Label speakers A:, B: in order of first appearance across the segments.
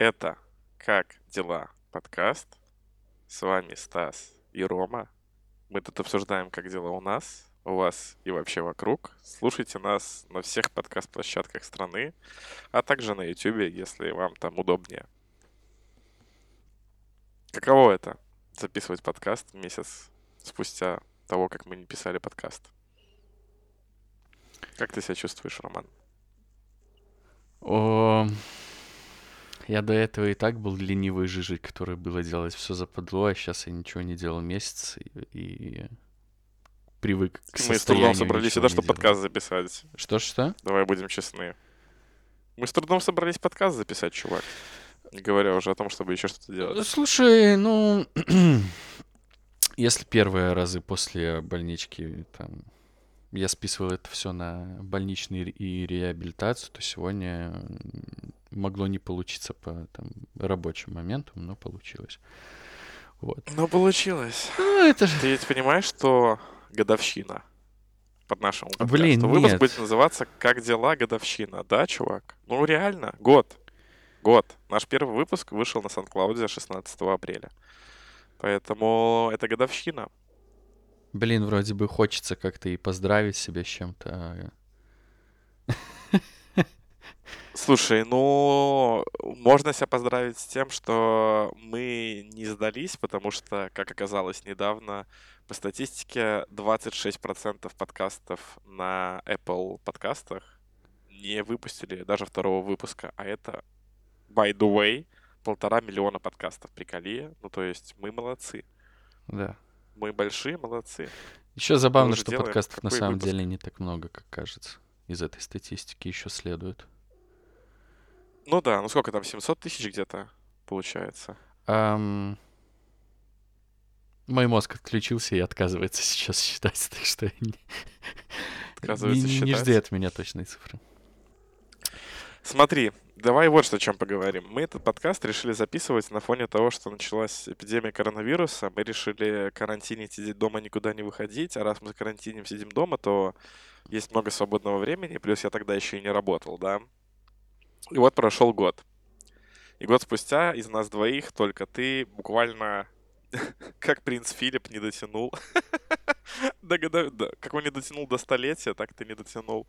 A: Это «Как дела?» подкаст. С вами Стас и Рома. Мы тут обсуждаем, как дела у нас, у вас и вообще вокруг. Слушайте нас на всех подкаст-площадках страны, а также на YouTube, если вам там удобнее. Каково это? Записывать подкаст месяц спустя того, как мы не писали подкаст. Как ты себя чувствуешь, Роман?
B: О, я до этого и так был ленивый жижик, который было делать все западло, а сейчас я ничего не делал месяц и, и привык к
A: Мы с трудом собрались сюда, чтобы подкаст записать.
B: Что-что?
A: Давай будем честны. Мы с трудом собрались подкаст записать, чувак. Не говоря уже о том, чтобы еще что-то делать.
B: Слушай, ну... Если первые разы после больнички там я списывал это все на больничный и реабилитацию, то сегодня могло не получиться по там, рабочим моментам, но получилось. Вот.
A: Но получилось.
B: Ну, это же...
A: Ты ведь понимаешь, что годовщина под нашим подкасту.
B: Блин,
A: Выпуск
B: нет.
A: будет называться «Как дела? Годовщина». Да, чувак? Ну, реально, год. Год. Наш первый выпуск вышел на Сан-Клауде 16 апреля. Поэтому это годовщина.
B: Блин, вроде бы хочется как-то и поздравить себя с чем-то. а
A: Слушай, ну, можно себя поздравить с тем, что мы не сдались, потому что, как оказалось недавно, по статистике 26% подкастов на Apple подкастах не выпустили даже второго выпуска, а это, by the way, полтора миллиона подкастов. Приколи. Ну, то есть мы молодцы.
B: Да.
A: Мы большие молодцы.
B: Еще забавно, что
A: делаем
B: подкастов на самом
A: выпуск?
B: деле не так много, как кажется. Из этой статистики еще следует.
A: Ну да, ну сколько там, 700 тысяч где-то получается?
B: Ам, Мой мозг отключился и отказывается сейчас считать, так что не,
A: Отказывается
B: не- не
A: считать?
B: жди от меня точной цифры.
A: Смотри, давай вот что о чем поговорим. Мы этот подкаст решили записывать на фоне того, что началась эпидемия коронавируса. Мы решили карантинить, сидеть дома, никуда не выходить. А раз мы за карантинем сидим дома, то есть много свободного времени. Плюс я тогда еще и не работал, да. И вот прошел год. И год спустя из нас двоих только ты буквально как принц Филипп не дотянул. до Как он не дотянул до столетия, так ты не дотянул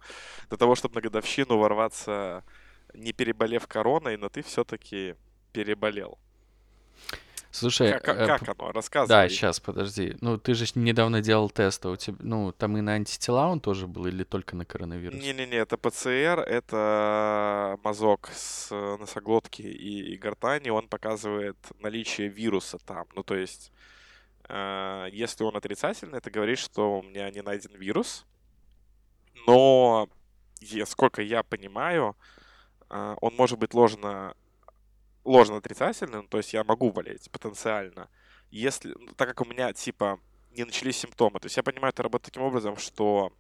A: до того, чтобы на годовщину ворваться, не переболев короной, но ты все-таки переболел.
B: Слушай,
A: Как, как-
B: э,
A: как
B: п-
A: оно? Рассказывай.
B: да, сейчас, подожди. Ну, ты же недавно делал тест, а у тебя, ну, там и на антитела он тоже был или только на коронавирус?
A: Не-не-не, это ПЦР, это мазок с э, носоглотки и, и гортани, он показывает наличие вируса там. Ну, то есть, э, если он отрицательный, это говорит, что у меня не найден вирус. Но, сколько я понимаю, э, он может быть ложно, ложно отрицательным, то есть я могу болеть потенциально. Если, ну, так как у меня, типа, не начались симптомы. То есть я понимаю, это работает таким образом, что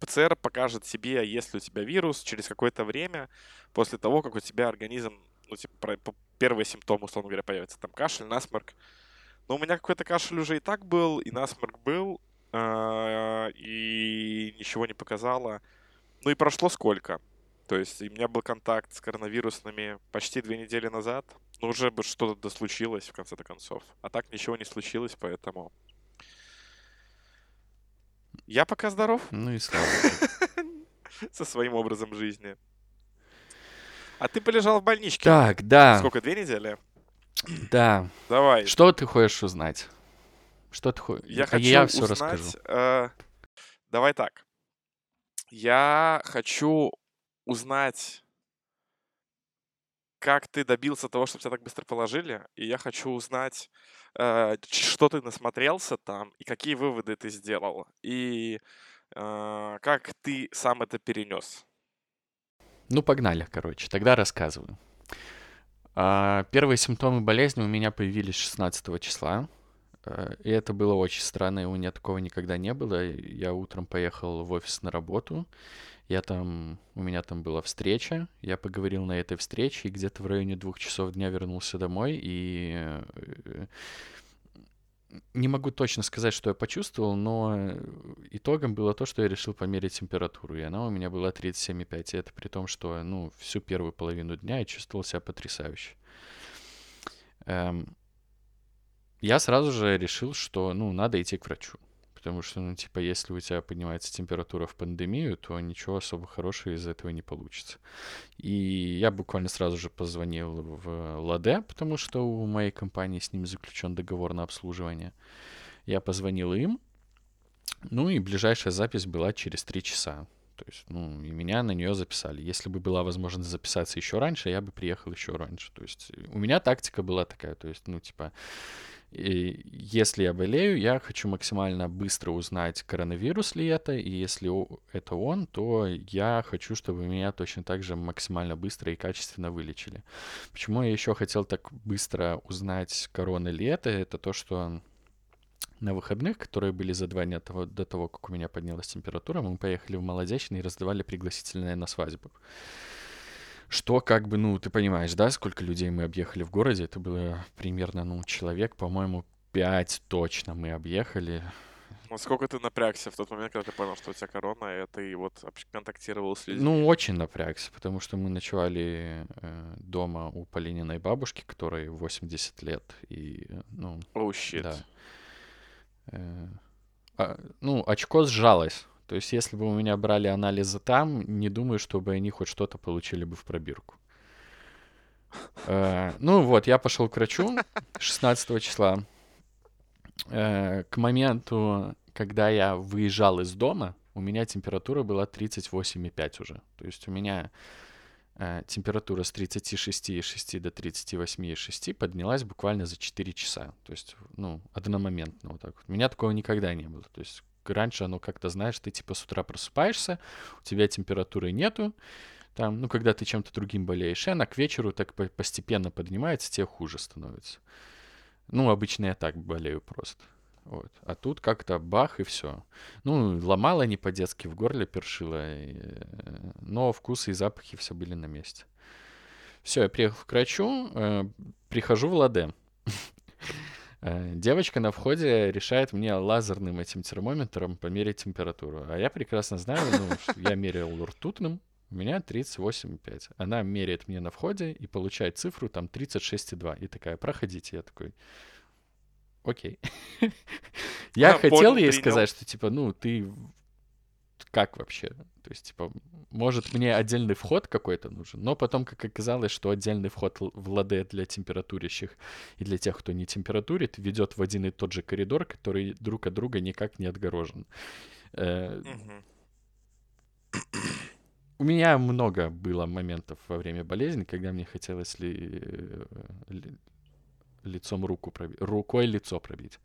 A: ПЦР покажет тебе, есть ли у тебя вирус через какое-то время после того, как у тебя организм, ну, типа, первые симптомы, условно говоря, появятся. Там кашель, насморк. Но у меня какой-то кашель уже и так был, и насморк был, а, и ничего не показало. Ну и прошло сколько? То есть у меня был контакт с коронавирусными почти две недели назад. Ну уже бы что-то да случилось в конце-то концов. А так ничего не случилось, поэтому... Я пока здоров
B: Ну и слава
A: со своим образом жизни. А ты полежал в больничке.
B: Так, да,
A: Сколько, две недели?
B: да.
A: Давай.
B: Что ты хочешь узнать? Что ты хочешь?
A: Я хочу
B: я все
A: узнать...
B: расскажу.
A: э, давай так. Я хочу узнать, как ты добился того, чтобы тебя так быстро положили. И я хочу узнать, э, что ты насмотрелся там, и какие выводы ты сделал. И э, как ты сам это перенес.
B: Ну, погнали, короче. Тогда рассказываю. А, Первые симптомы болезни у меня появились 16 числа. Э, И это было очень странно, и у меня такого никогда не было. Я утром поехал в офис на работу. Я там, у меня там была встреча, я поговорил на этой встрече, и где-то в районе двух часов дня вернулся домой, и э, не могу точно сказать, что я почувствовал, но итогом было то, что я решил померить температуру, и она у меня была 37,5. И это при том, что, ну, всю первую половину дня я чувствовал себя потрясающе. Эм, я сразу же решил, что, ну, надо идти к врачу. Потому что, ну, типа, если у тебя поднимается температура в пандемию, то ничего особо хорошего из этого не получится. И я буквально сразу же позвонил в Ладе, потому что у моей компании с ним заключен договор на обслуживание. Я позвонил им, ну и ближайшая запись была через три часа. То есть, ну, и меня на нее записали. Если бы была возможность записаться еще раньше, я бы приехал еще раньше. То есть, у меня тактика была такая, то есть, ну, типа, и если я болею, я хочу максимально быстро узнать, коронавирус ли это, и если это он, то я хочу, чтобы меня точно так же максимально быстро и качественно вылечили. Почему я еще хотел так быстро узнать, корона ли это, это то, что на выходных, которые были за два дня того, до того, как у меня поднялась температура, мы поехали в Молодечный и раздавали пригласительные на свадьбу. Что как бы, ну, ты понимаешь, да, сколько людей мы объехали в городе? Это было примерно, ну, человек, по-моему, пять точно мы объехали.
A: Ну, сколько ты напрягся в тот момент, когда ты понял, что у тебя корона, и ты вот контактировал с людьми?
B: Ну, очень напрягся, потому что мы ночевали э, дома у Полининой бабушки, которой 80 лет, и, ну...
A: Оу, oh, щит.
B: Да. Э, а, ну, очко сжалось. То есть, если бы у меня брали анализы там, не думаю, чтобы они хоть что-то получили бы в пробирку. Э, ну вот, я пошел к врачу 16 числа. Э, к моменту, когда я выезжал из дома, у меня температура была 38,5 уже. То есть у меня э, температура с 36,6 до 38,6 поднялась буквально за 4 часа. То есть, ну, одномоментно вот так вот. У меня такого никогда не было. То есть раньше оно как-то, знаешь, ты типа с утра просыпаешься, у тебя температуры нету, там, ну, когда ты чем-то другим болеешь, и она к вечеру так постепенно поднимается, тебе хуже становится. Ну, обычно я так болею просто. Вот. А тут как-то бах и все. Ну, ломала не по-детски, в горле першила, и... Э, но вкусы и запахи все были на месте. Все, я приехал к врачу, э, прихожу в Ладе. Э, девочка на входе решает мне лазерным этим термометром померить температуру. А я прекрасно знаю, ну, что я мерил ртутным, у меня 38,5. Она меряет мне на входе и получает цифру там 36,2. И такая, проходите. Я такой, окей. Я хотел ей сказать, что типа, ну, ты как вообще? То есть, типа, может, мне отдельный вход какой-то нужен, но потом, как оказалось, что отдельный вход в ладе для температурящих и для тех, кто не температурит, ведет в один и тот же коридор, который друг от друга никак не отгорожен. Э, у меня много было моментов во время болезни, когда мне хотелось ли, э, лицом руку пробить, рукой лицо пробить.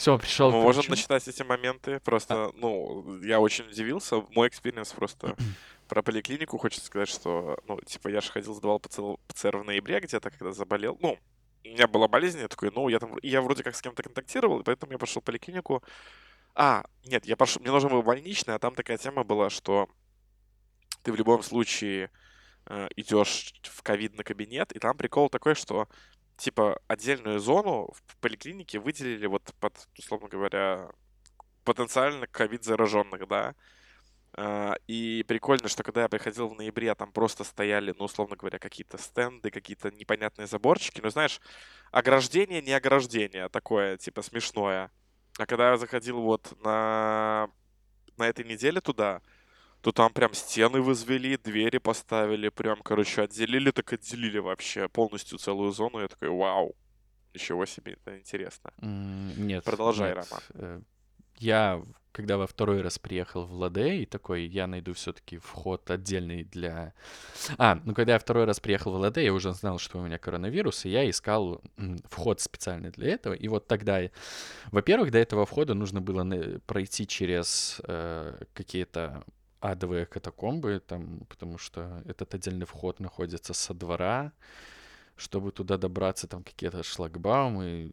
B: Все, пришел.
A: Мы можем начитать эти моменты. Просто, а... ну, я очень удивился. Мой experience просто про поликлинику хочется сказать, что, ну, типа, я же ходил, сдавал ПЦР в ноябре где-то, когда заболел. Ну, у меня была болезнь, я такой, ну, я там, я вроде как с кем-то контактировал, и поэтому я пошел в поликлинику. А, нет, я пошел, мне нужен был больничный, а там такая тема была, что ты в любом случае э, идешь в ковидный кабинет, и там прикол такой, что типа, отдельную зону в поликлинике выделили вот под, условно говоря, потенциально ковид зараженных, да. А, и прикольно, что когда я приходил в ноябре, там просто стояли, ну, условно говоря, какие-то стенды, какие-то непонятные заборчики. Ну, знаешь, ограждение, не ограждение, такое, типа, смешное. А когда я заходил вот на, на этой неделе туда, то там прям стены возвели, двери поставили, прям, короче, отделили, так отделили вообще полностью целую зону. Я такой, вау, ничего себе, это интересно.
B: нет.
A: Продолжай, нет. Роман. Э,
B: я, когда во второй раз приехал в Ладе, и такой, я найду все-таки вход отдельный для... А, ну когда я второй раз приехал в Ладе, я уже знал, что у меня коронавирус, и я искал вход специальный для этого. И вот тогда, во-первых, до этого входа нужно было пройти через э, какие-то адовые катакомбы, там, потому что этот отдельный вход находится со двора. Чтобы туда добраться, там какие-то шлагбаумы,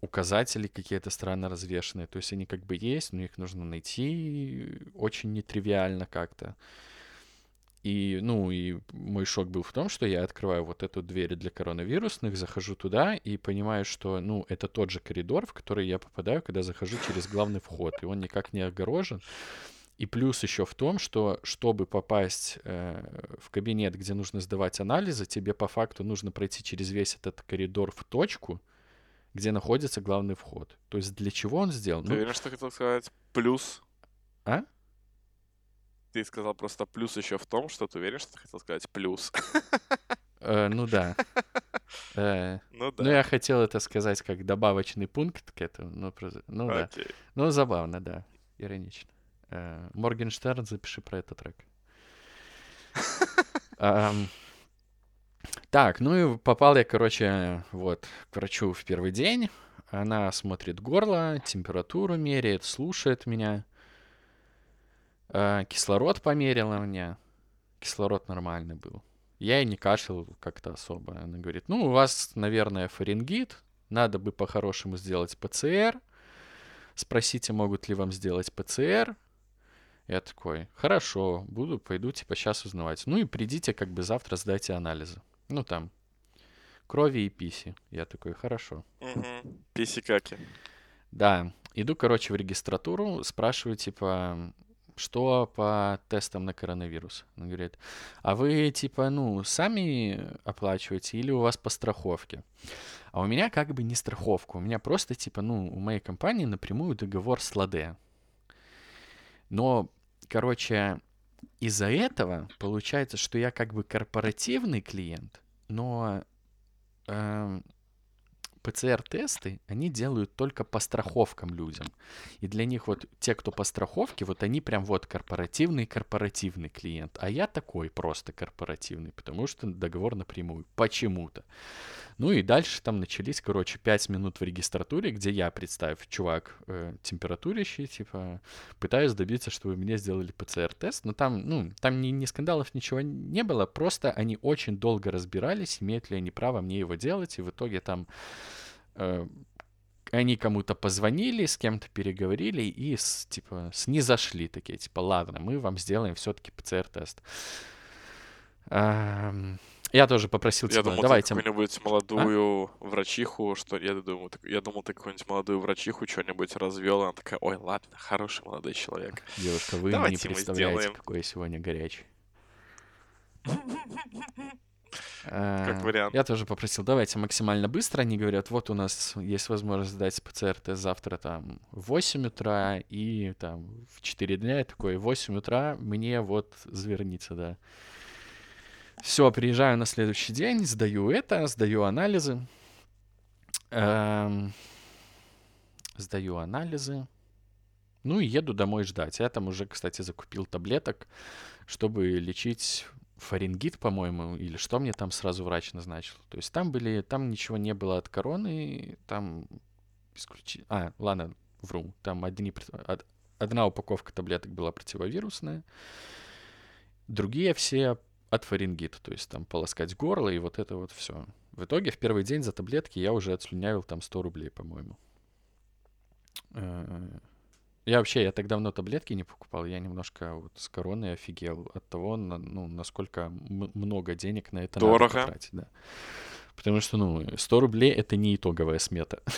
B: указатели какие-то странно развешенные. То есть они как бы есть, но их нужно найти очень нетривиально как-то. И, ну, и мой шок был в том, что я открываю вот эту дверь для коронавирусных, захожу туда и понимаю, что, ну, это тот же коридор, в который я попадаю, когда захожу через главный вход, и он никак не огорожен. И плюс еще в том, что чтобы попасть э, в кабинет, где нужно сдавать анализы, тебе по факту нужно пройти через весь этот коридор в точку, где находится главный вход. То есть для чего он сделан?
A: Ты
B: Ну,
A: уверен, что хотел сказать плюс?
B: а?
A: Ты сказал просто плюс еще в том, что ты уверен, что ты хотел сказать плюс.
B: Э, ну да. Э,
A: Ну
B: Ну,
A: да.
B: я хотел это сказать как добавочный пункт к этому. Ну, просто- ну да. Ну, забавно, да. Иронично. Э, Моргенштерн, запиши про этот трек. Так, ну и попал я, короче, вот, к врачу в первый день. Она смотрит горло, температуру меряет, слушает меня. Э, Кислород померила мне. Кислород нормальный был. Я и не кашлял как-то особо. Она говорит, ну, у вас, наверное, фарингит. Надо бы по-хорошему сделать ПЦР. Спросите, могут ли вам сделать ПЦР. Я такой, хорошо, буду, пойду, типа, сейчас узнавать. Ну и придите, как бы, завтра сдайте анализы. Ну, там, крови и писи. Я такой, хорошо.
A: Писи-каки.
B: Да, иду, короче, в регистратуру, спрашиваю, типа, что по тестам на коронавирус. Он говорит, а вы, типа, ну, сами оплачиваете или у вас по страховке? А у меня как бы не страховка, у меня просто, типа, ну, у моей компании напрямую договор с Ладе. Но, короче, из-за этого получается, что я как бы корпоративный клиент, но эм, ПЦР-тесты, они делают только по страховкам людям. И для них вот те, кто по страховке, вот они прям вот корпоративный-корпоративный клиент. А я такой просто корпоративный, потому что договор напрямую. Почему-то. Ну и дальше там начались, короче, 5 минут в регистратуре, где я, представь, чувак э, температурящий, типа, пытаюсь добиться, чтобы мне сделали ПЦР-тест. Но там, ну, там ни, ни скандалов, ничего не было. Просто они очень долго разбирались, имеют ли они право мне его делать. И в итоге там э, они кому-то позвонили, с кем-то переговорили и с, типа снизошли такие, типа, ладно, мы вам сделаем все-таки ПЦР-тест. Ам, Я тоже попросил,
A: Я
B: типа,
A: думал,
B: давайте...
A: ты какую-нибудь молодую врачиху, что я думаю, так- я думал, ты какую-нибудь молодую врачиху что-нибудь развел, она такая, ой, ладно, хороший молодой человек.
B: Девушка, вы не
A: Давайте мы
B: представляете,
A: сделаем.
B: какой я сегодня горячий.
A: Как
B: А,
A: вариант.
B: Я тоже попросил, давайте максимально быстро. Они говорят, вот у нас есть возможность сдать ПЦР-тест завтра там в 8 утра и там в 4 дня. Я такой, в 8 утра мне вот зверниться, да. Все, приезжаю на следующий день, сдаю это, сдаю анализы. Эм, Сдаю анализы. Ну и еду домой ждать. Я там уже, кстати, закупил таблеток, чтобы лечить фарингит, по-моему, или что мне там сразу врач назначил. То есть там были, там ничего не было от короны, там исключи... А, ладно, вру. Там одни, одна упаковка таблеток была противовирусная, другие все от фарингита, то есть там полоскать горло и вот это вот все. В итоге в первый день за таблетки я уже отслюнявил там 100 рублей, по-моему. Э, Я вообще, я так давно таблетки не покупал, я немножко вот с короной офигел от того, ну, насколько много денег на это надо
A: Дорого.
B: потратить, да. Потому что, ну, 100 рублей — это не итоговая смета.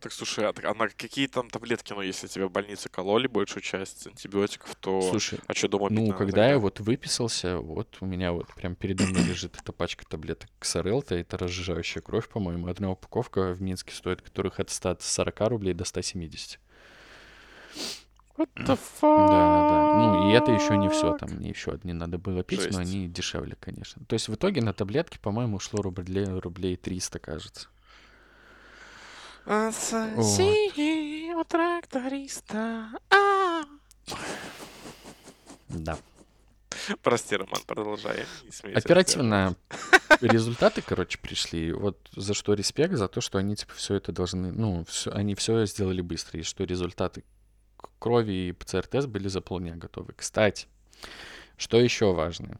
A: Так слушай, а, а на какие там таблетки, ну, если тебе в больнице кололи большую часть антибиотиков, то...
B: Слушай,
A: А что дома
B: ну, когда я
A: тогда?
B: вот выписался, вот у меня вот прям передо мной лежит эта пачка таблеток Ксарелта, это разжижающая кровь, по-моему. Одна упаковка в Минске стоит, которых от 140 рублей до 170.
A: What the
B: Да,
A: fuck?
B: да. Ну, и это еще не все, там мне еще одни надо было пить, но
A: Жесть.
B: они дешевле, конечно. То есть в итоге на таблетки, по-моему, ушло рублей, рублей 300, кажется.
A: У тракториста. А.
B: Да.
A: Прости, Роман, продолжай.
B: Оперативно результаты, короче, пришли. Вот за что респект, за то, что они, типа, все это должны... Ну, всё- они все сделали быстро, и что результаты крови и ПЦР-тест были за полдня готовы. Кстати, что еще важно?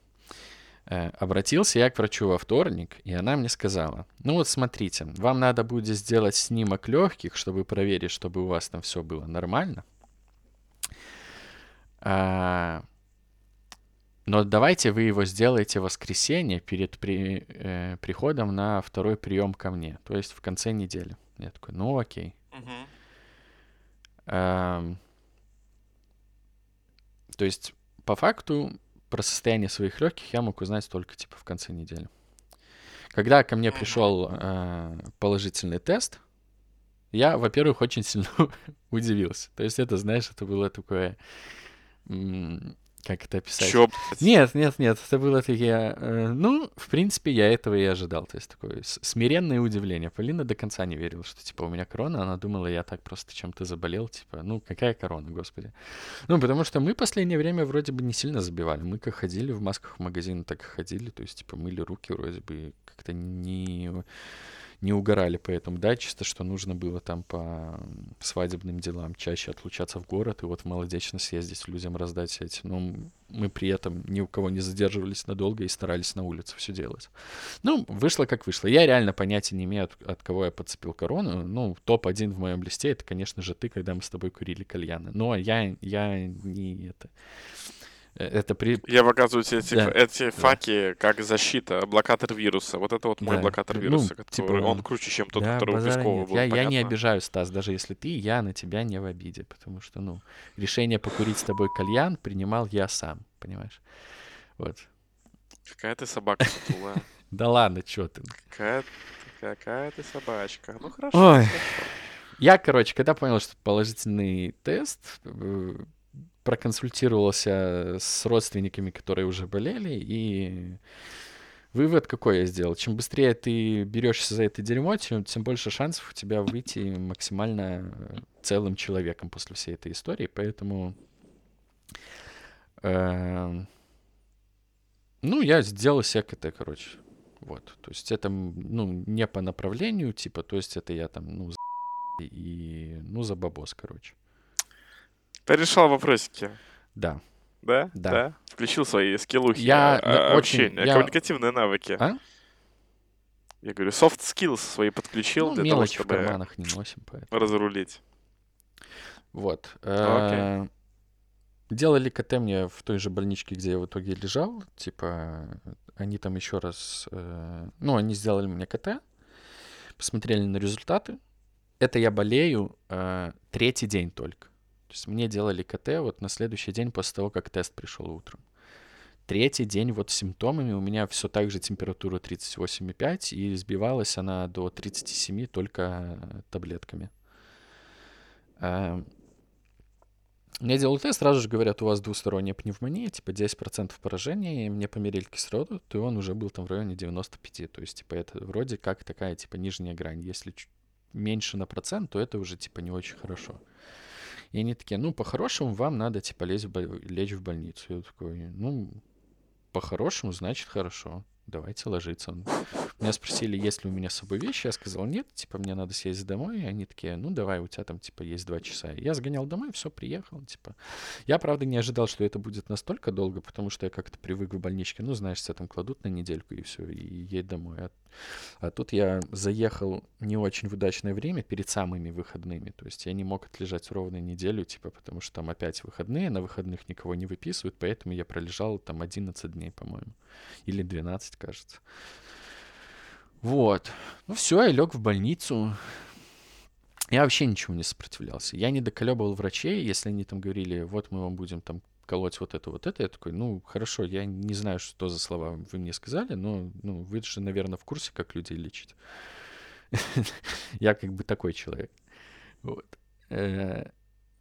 B: Э, Обратился я к врачу во вторник, и она мне сказала, ну вот смотрите, вам надо будет сделать снимок легких, чтобы проверить, чтобы у вас там все было нормально. А, Но давайте вы его сделаете в воскресенье перед при, э, приходом на второй прием ко мне, то есть в конце недели. Я такой, ну окей.
A: Мгм.
B: Эм, то есть, по факту, про состояние своих легких я мог узнать только типа в конце недели. Когда ко мне пришел э, положительный тест, я, во-первых, очень сильно удивился. То есть это, знаешь, это было такое, м, как это описать?
A: Чё?
B: Нет, нет, нет, это было такие, э, ну, в принципе, я этого и ожидал. То есть такое смиренное удивление. Полина до конца не верила, что, типа, у меня корона. Она думала, я так просто чем-то заболел. Типа, ну, какая корона, господи. Ну, потому что мы последнее время вроде бы не сильно забивали. Мы как ходили в масках в магазин, так и ходили. То есть, типа, мыли руки вроде бы как-то не, не угорали поэтому. Да, чисто что нужно было там по свадебным делам чаще отлучаться в город и вот в молодечно съездить людям раздать эти. Но мы при этом ни у кого не задерживались надолго и старались на улице все делать. Ну, вышло как вышло. Я реально понятия не имею, от, от кого я подцепил корону. Ну, топ-1 в моем листе это, конечно же, ты, когда мы с тобой курили кальяны. Но я, я не это. Э, Это при...
A: Я показываю тебе эти,
B: Да,
A: эти факи как защита, блокатор вируса. Вот это вот мой
B: Да,
A: блокатор
B: ну,
A: вируса,
B: типа,
A: который он круче, чем тот,
B: да,
A: который у Пескова
B: нет.
A: был.
B: Я, я не обижаю, Стас, даже если ты, я на тебя не в обиде, потому что, ну, решение покурить с тобой кальян принимал я сам, понимаешь? Вот.
A: Какая ты собака сутулая.
B: Да ладно, чё ты.
A: Какая, какая ты собачка. Ну хорошо.
B: Ой. Я, короче, когда понял, что положительный тест, э, проконсультировался с родственниками, которые уже болели, и вывод какой я сделал? Чем быстрее ты берешься за это дерьмо, тем, тем больше шансов у тебя выйти максимально э, целым человеком после всей этой истории, поэтому... эм, ну, я сделал КТ, короче. Вот. То есть это, ну, не по направлению, типа, то есть это я там, ну, за и, ну, за бабос, короче.
A: Ты решал вопросики.
B: Да.
A: Да?
B: Да.
A: Включил свои скиллухи,
B: Я,
A: а, а,
B: очень-
A: общения,
B: я-
A: коммуникативные навыки.
B: А?
A: Я говорю, soft skills свои подключил
B: Ну,
A: для того,
B: мелочи в
A: чтобы
B: карманах не носим, поэтому.
A: разрулить.
B: Вот.
A: Окей.
B: Э, Делали КТ мне в той же больничке, где я в итоге лежал. Типа, они там еще раз... э, Ну, они сделали мне КТ, посмотрели на результаты. Это я болею э, третий день только. То есть мне делали КТ вот на следующий день после того, как тест пришел утром. Третий день вот с симптомами. У меня все так же температура 38,5, и сбивалась она до 37 только э, таблетками. Э, Мне делают тест, сразу же говорят, у вас двусторонняя пневмония, типа 10% поражения, и мне померили кислород, и он уже был там в районе 95. То есть, типа, это вроде как такая, типа, нижняя грань. Если меньше на процент, то это уже, типа, не очень хорошо. И они такие, ну, по-хорошему вам надо, типа, лезть в боль- лечь в больницу. Я такой, ну, по-хорошему, значит, хорошо. Давайте ложиться. Меня спросили, есть ли у меня с собой вещи. Я сказал, нет, типа, мне надо съездить домой. И они такие, ну, давай, у тебя там, типа, есть два часа. Я сгонял домой, все, приехал, типа. Я, правда, не ожидал, что это будет настолько долго, потому что я как-то привык в больничке. Ну, знаешь, тебя там кладут на недельку и все, и едь домой. А, а тут я заехал не очень в удачное время, перед самыми выходными. То есть я не мог отлежать ровно неделю, типа, потому что там опять выходные, на выходных никого не выписывают, поэтому я пролежал там 11 дней, по-моему. Или 12, кажется. Вот. Ну все, я лег в больницу. Я вообще ничего не сопротивлялся. Я не доколебывал врачей, если они там говорили, вот мы вам будем там колоть вот это, вот это. Я такой, ну, хорошо, я не знаю, что за слова вы мне сказали, но ну, вы же, наверное, в курсе, как людей лечить. Я как бы такой человек. Вот.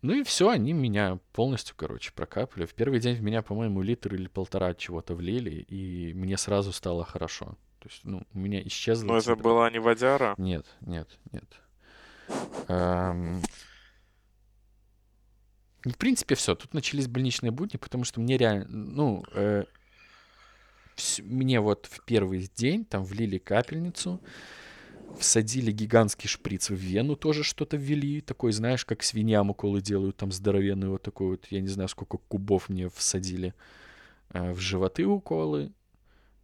B: Ну и все, они меня полностью, короче, прокапали. В первый день в меня, по-моему, литр или полтора чего-то влили, и мне сразу стало хорошо. То есть, ну, у меня исчезла...
A: Но это была не водяра.
B: Нет, нет, нет. Эм, В принципе, все. Тут начались больничные будни, потому что мне реально, ну, э, вс- мне вот в первый день там влили капельницу, всадили гигантский шприц в вену, тоже что-то ввели, такой, знаешь, как свиньям уколы делают, там здоровенный вот такой вот, я не знаю, сколько кубов мне всадили. Э, В животы уколы,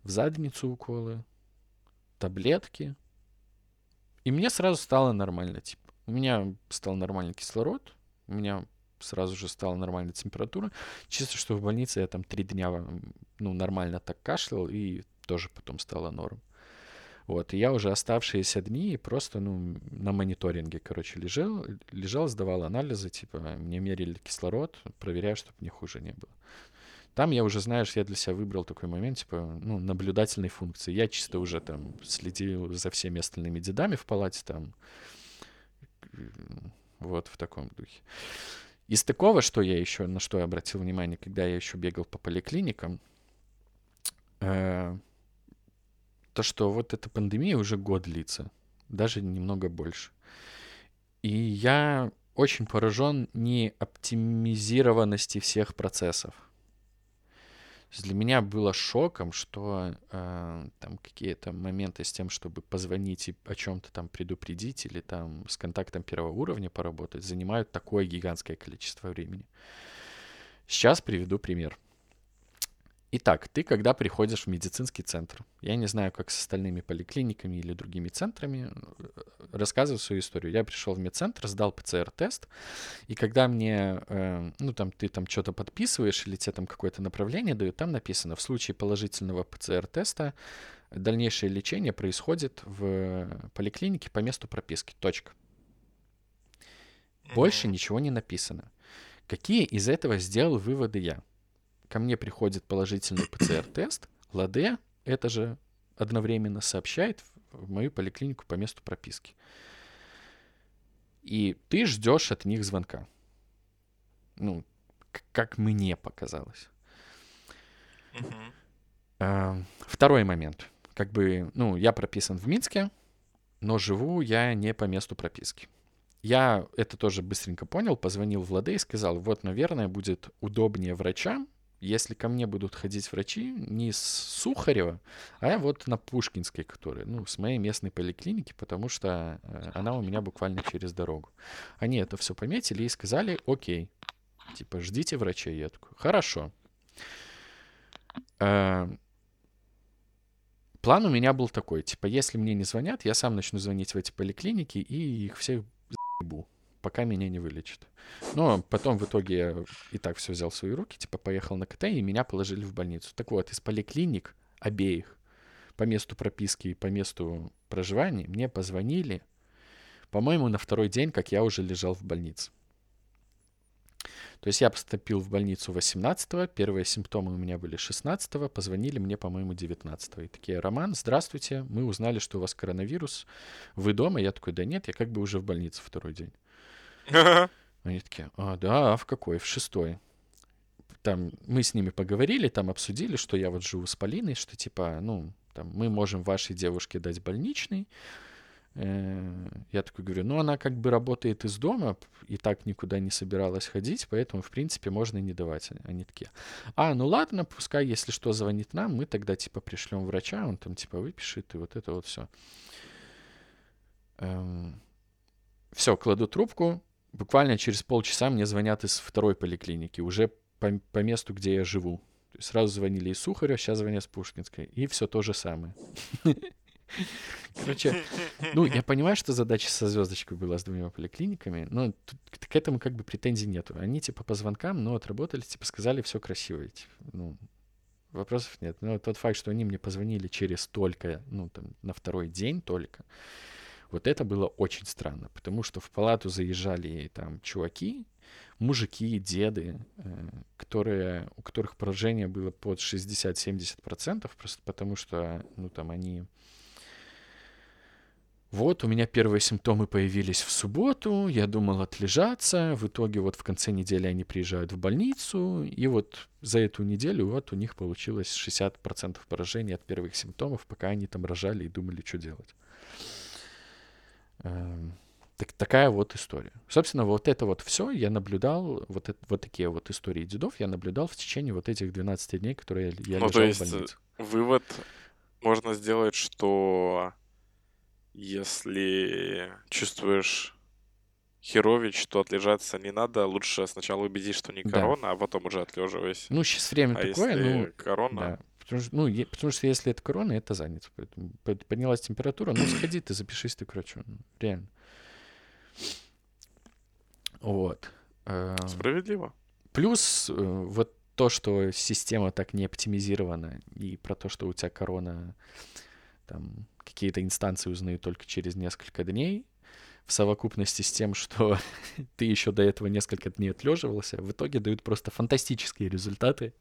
B: в задницу уколы, таблетки. И мне сразу стало нормально, типа. У меня стал нормальный кислород, у меня сразу же стала нормальная температура. Чисто, что в больнице я там три дня ну, нормально так кашлял, и тоже потом стало норм. Вот, и я уже оставшиеся дни просто, ну, на мониторинге, короче, лежал, лежал, сдавал анализы, типа, мне мерили кислород, проверяю, чтобы мне хуже не было. Там я уже, знаешь, я для себя выбрал такой момент, типа, ну, наблюдательной функции. Я чисто уже там следил за всеми остальными дедами в палате, там, вот в таком духе. Из такого, что я еще, на что я обратил внимание, когда я еще бегал по поликлиникам, э, то, что вот эта пандемия уже год длится, даже немного больше. И я очень поражен не оптимизированности всех процессов для меня было шоком, что э, там какие-то моменты с тем, чтобы позвонить и о чем-то там предупредить или там с контактом первого уровня поработать, занимают такое гигантское количество времени. Сейчас приведу пример. Итак, ты когда приходишь в медицинский центр, я не знаю, как с остальными поликлиниками или другими центрами, рассказываю свою историю. Я пришел в медцентр, сдал ПЦР-тест, и когда мне, э, ну там ты там что-то подписываешь или тебе там какое-то направление дают, там написано, в случае положительного ПЦР-теста дальнейшее лечение происходит в поликлинике по месту прописки. Точка. Больше ничего не написано. Какие из этого сделал выводы я? Ко мне приходит положительный ПЦР-тест, ЛАДЕ это же одновременно сообщает в мою поликлинику по месту прописки. И ты ждешь от них звонка. Ну, как мне показалось. Uh-huh. Второй момент. Как бы, ну, я прописан в Минске, но живу я не по месту прописки. Я это тоже быстренько понял, позвонил в Ладе и сказал, вот, наверное, будет удобнее врачам, если ко мне будут ходить врачи не с Сухарева, а вот на Пушкинской, которая, ну, с моей местной поликлиники, потому что э, она у меня буквально через дорогу. Они это все пометили и сказали, окей, типа, ждите врача. Я такой, хорошо. Э, план у меня был такой, типа, если мне не звонят, я сам начну звонить в эти поликлиники и их всех заебу пока меня не вылечат. Но потом в итоге я и так все взял в свои руки, типа поехал на КТ, и меня положили в больницу. Так вот, из поликлиник обеих по месту прописки и по месту проживания мне позвонили, по-моему, на второй день, как я уже лежал в больнице. То есть я поступил в больницу 18-го, первые симптомы у меня были 16-го, позвонили мне, по-моему, 19-го. И такие, Роман, здравствуйте, мы узнали, что у вас коронавирус, вы дома? Я такой, да нет, я как бы уже в больнице второй день. Они такие, а, да, а в какой? В шестой. Там мы с ними поговорили, там обсудили, что я вот живу с Полиной, что типа, ну, там, мы можем вашей девушке дать больничный. Э, я такой говорю, ну, она как бы работает из дома и так никуда не собиралась ходить, поэтому, в принципе, можно и не давать. Они такие, а, ну ладно, пускай, если что, звонит нам, мы тогда, типа, пришлем врача, он там, типа, выпишет, и вот это вот все. Эм, все, кладу трубку, буквально через полчаса мне звонят из второй поликлиники, уже по, по месту, где я живу. Сразу звонили из Сухаря, сейчас звонят с Пушкинской. И все то же самое. Короче, ну, я понимаю, что задача со звездочкой была с двумя поликлиниками, но тут, к этому как бы претензий нету. Они типа по звонкам, но отработали, типа сказали, все красиво. Типа, ну, вопросов нет. Но тот факт, что они мне позвонили через только, ну, там, на второй день только, вот это было очень странно, потому что в палату заезжали там чуваки, мужики, деды, э, которые, у которых поражение было под 60-70%, просто потому что, ну, там они... Вот, у меня первые симптомы появились в субботу, я думал отлежаться, в итоге вот в конце недели они приезжают в больницу, и вот за эту неделю вот у них получилось 60% поражения от первых симптомов, пока они там рожали и думали, что делать. Эм, так, такая вот история. Собственно, вот это вот все я наблюдал, вот, это, вот такие вот истории дедов я наблюдал в течение вот этих 12 дней, которые я ну, лежал то есть в больнице.
A: вывод можно сделать, что если чувствуешь херович, то отлежаться не надо. Лучше сначала убедись, что не корона, да. а потом уже отлеживайся.
B: Ну, сейчас время а такое, ну... корона... Да. Потому что, ну, е, потому что если это корона, это занято. Поэтому поднялась температура, ну, сходи ты, запишись ты к врачу. Ну, реально. Вот.
A: Эм. Справедливо.
B: Плюс э, вот то, что система так не оптимизирована, и про то, что у тебя корона, там, какие-то инстанции узнают только через несколько дней, в совокупности с тем, что ты еще до этого несколько дней отлеживался, в итоге дают просто фантастические результаты,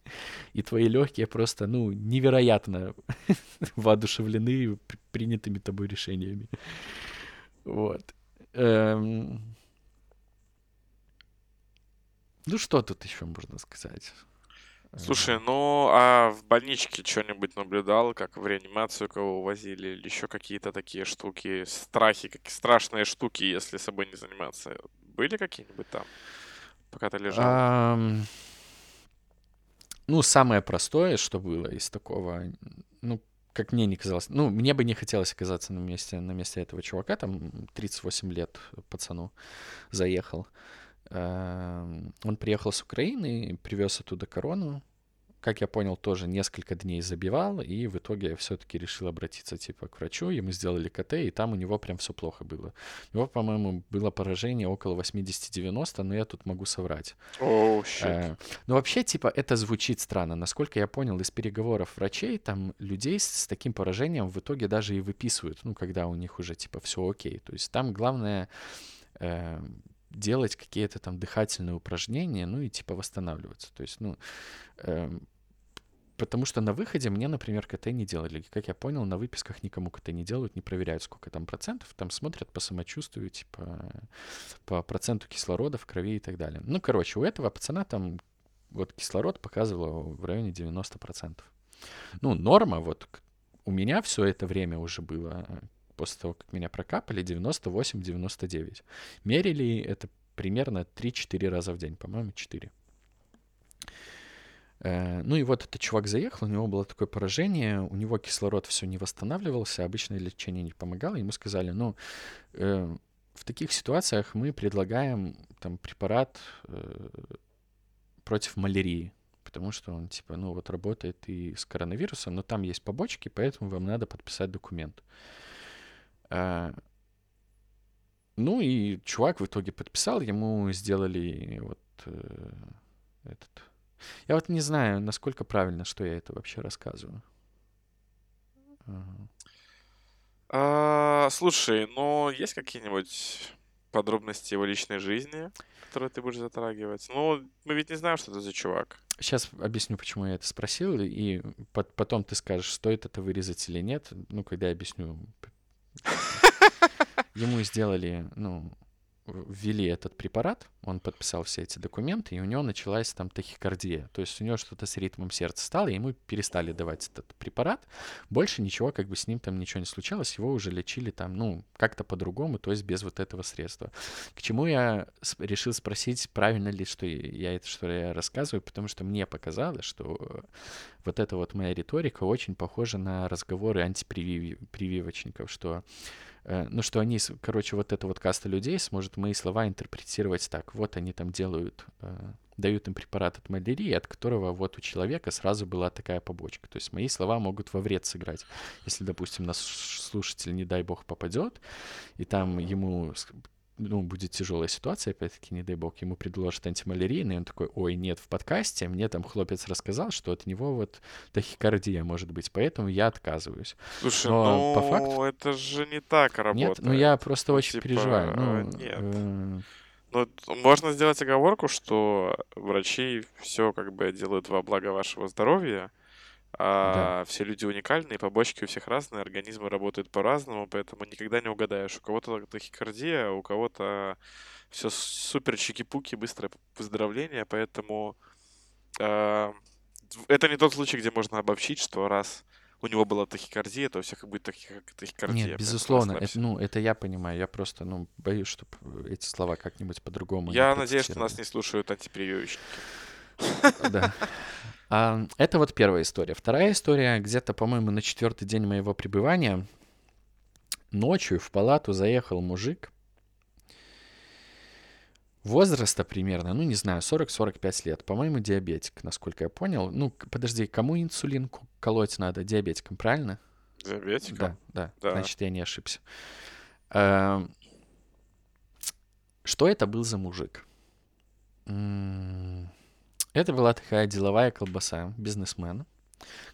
B: и твои легкие просто, ну, невероятно воодушевлены принятыми тобой решениями. Вот. Эм... Ну, что тут еще можно сказать?
A: Слушай, ну а в больничке что-нибудь наблюдал, как в реанимацию кого увозили, или еще какие-то такие штуки, страхи, какие страшные штуки, если собой не заниматься, были какие-нибудь там, пока ты лежал?
B: Ам, Ну, самое простое, что было из такого, ну, как мне не казалось, ну, мне бы не хотелось оказаться на месте, на месте этого чувака, там 38 лет пацану заехал. Эм, он приехал с Украины, привез оттуда корону. Как я понял, тоже несколько дней забивал, и в итоге я все-таки решил обратиться типа к врачу. Ему сделали КТ, и там у него прям все плохо было. У него, по-моему, было поражение около 80-90, но я тут могу соврать.
A: Оу, oh,
B: э, но вообще, типа, это звучит странно. Насколько я понял из переговоров врачей, там людей с, таким поражением в итоге даже и выписывают, ну, когда у них уже, типа, все окей. То есть там главное э, делать какие-то там дыхательные упражнения, ну и типа восстанавливаться. То есть, ну, э, потому что на выходе мне, например, КТ не делали. Как я понял, на выписках никому КТ не делают, не проверяют, сколько там процентов, там смотрят по самочувствию, типа по проценту кислорода в крови и так далее. Ну, короче, у этого пацана там вот кислород показывал в районе 90%. Ну, норма, вот у меня все это время уже было после того, как меня прокапали, 98-99. Мерили это примерно 3-4 раза в день, по-моему, 4. Э, ну и вот этот чувак заехал, у него было такое поражение, у него кислород все не восстанавливался, обычное лечение не помогало. Ему сказали, ну, э, в таких ситуациях мы предлагаем там препарат э, против малярии, потому что он типа, ну вот работает и с коронавирусом, но там есть побочки, поэтому вам надо подписать документ. Ну и чувак в итоге подписал, ему сделали вот э, этот... Я вот не знаю, насколько правильно, что я это вообще рассказываю.
A: А, слушай, ну есть какие-нибудь подробности его личной жизни, которые ты будешь затрагивать? Ну, мы ведь не знаем, что это за чувак.
B: Сейчас объясню, почему я это спросил, и потом ты скажешь, стоит это вырезать или нет. Ну, когда я объясню Ему сделали, ну, ввели этот препарат, он подписал все эти документы, и у него началась там тахикардия. То есть у него что-то с ритмом сердца стало, и ему перестали давать этот препарат. Больше ничего, как бы с ним там ничего не случалось, его уже лечили там, ну, как-то по-другому, то есть без вот этого средства. К чему я решил спросить, правильно ли, что я это, что я рассказываю, потому что мне показалось, что вот эта вот моя риторика очень похожа на разговоры антипрививочников, что Э, ну, что они, короче, вот эта вот каста людей сможет мои слова интерпретировать так. Вот они там делают, э, дают им препарат от малярии, от которого вот у человека сразу была такая побочка. То есть мои слова могут во вред сыграть. Если, допустим, наш слушатель, не дай бог, попадет, и там ему ну, будет тяжелая ситуация, опять-таки, не дай бог, ему предложат антималярийный, и он такой, ой, нет, в подкасте мне там хлопец рассказал, что от него вот тахикардия может быть, поэтому я отказываюсь.
A: Слушай, Но ну, по факту... это же не так работает.
B: Нет, ну я просто ну, очень типа, переживаю. Ну,
A: нет. Э... Ну, можно сделать оговорку, что врачи все как бы делают во благо вашего здоровья, а, да. Все люди уникальные, побочки у всех разные, организмы работают по-разному, поэтому никогда не угадаешь. У кого-то тахикардия, у кого-то все супер чики-пуки, быстрое выздоровление, поэтому э, это не тот случай, где можно обобщить, что раз у него была тахикардия, то у всех будет тахикардия.
B: Нет, безусловно, это, ну, это я понимаю, я просто, ну, боюсь, чтобы эти слова как-нибудь по-другому
A: Я надеюсь, что нас не слушают антипрививочники.
B: Да. А, это вот первая история. Вторая история, где-то, по-моему, на четвертый день моего пребывания ночью в палату заехал мужик возраста примерно, ну, не знаю, 40-45 лет. По-моему, диабетик, насколько я понял. Ну, подожди, кому инсулин колоть надо? Диабетикам, правильно?
A: Диабетикам?
B: Да, да, да. Значит, я не ошибся. А, что это был за мужик? Это была такая деловая колбаса, бизнесмен,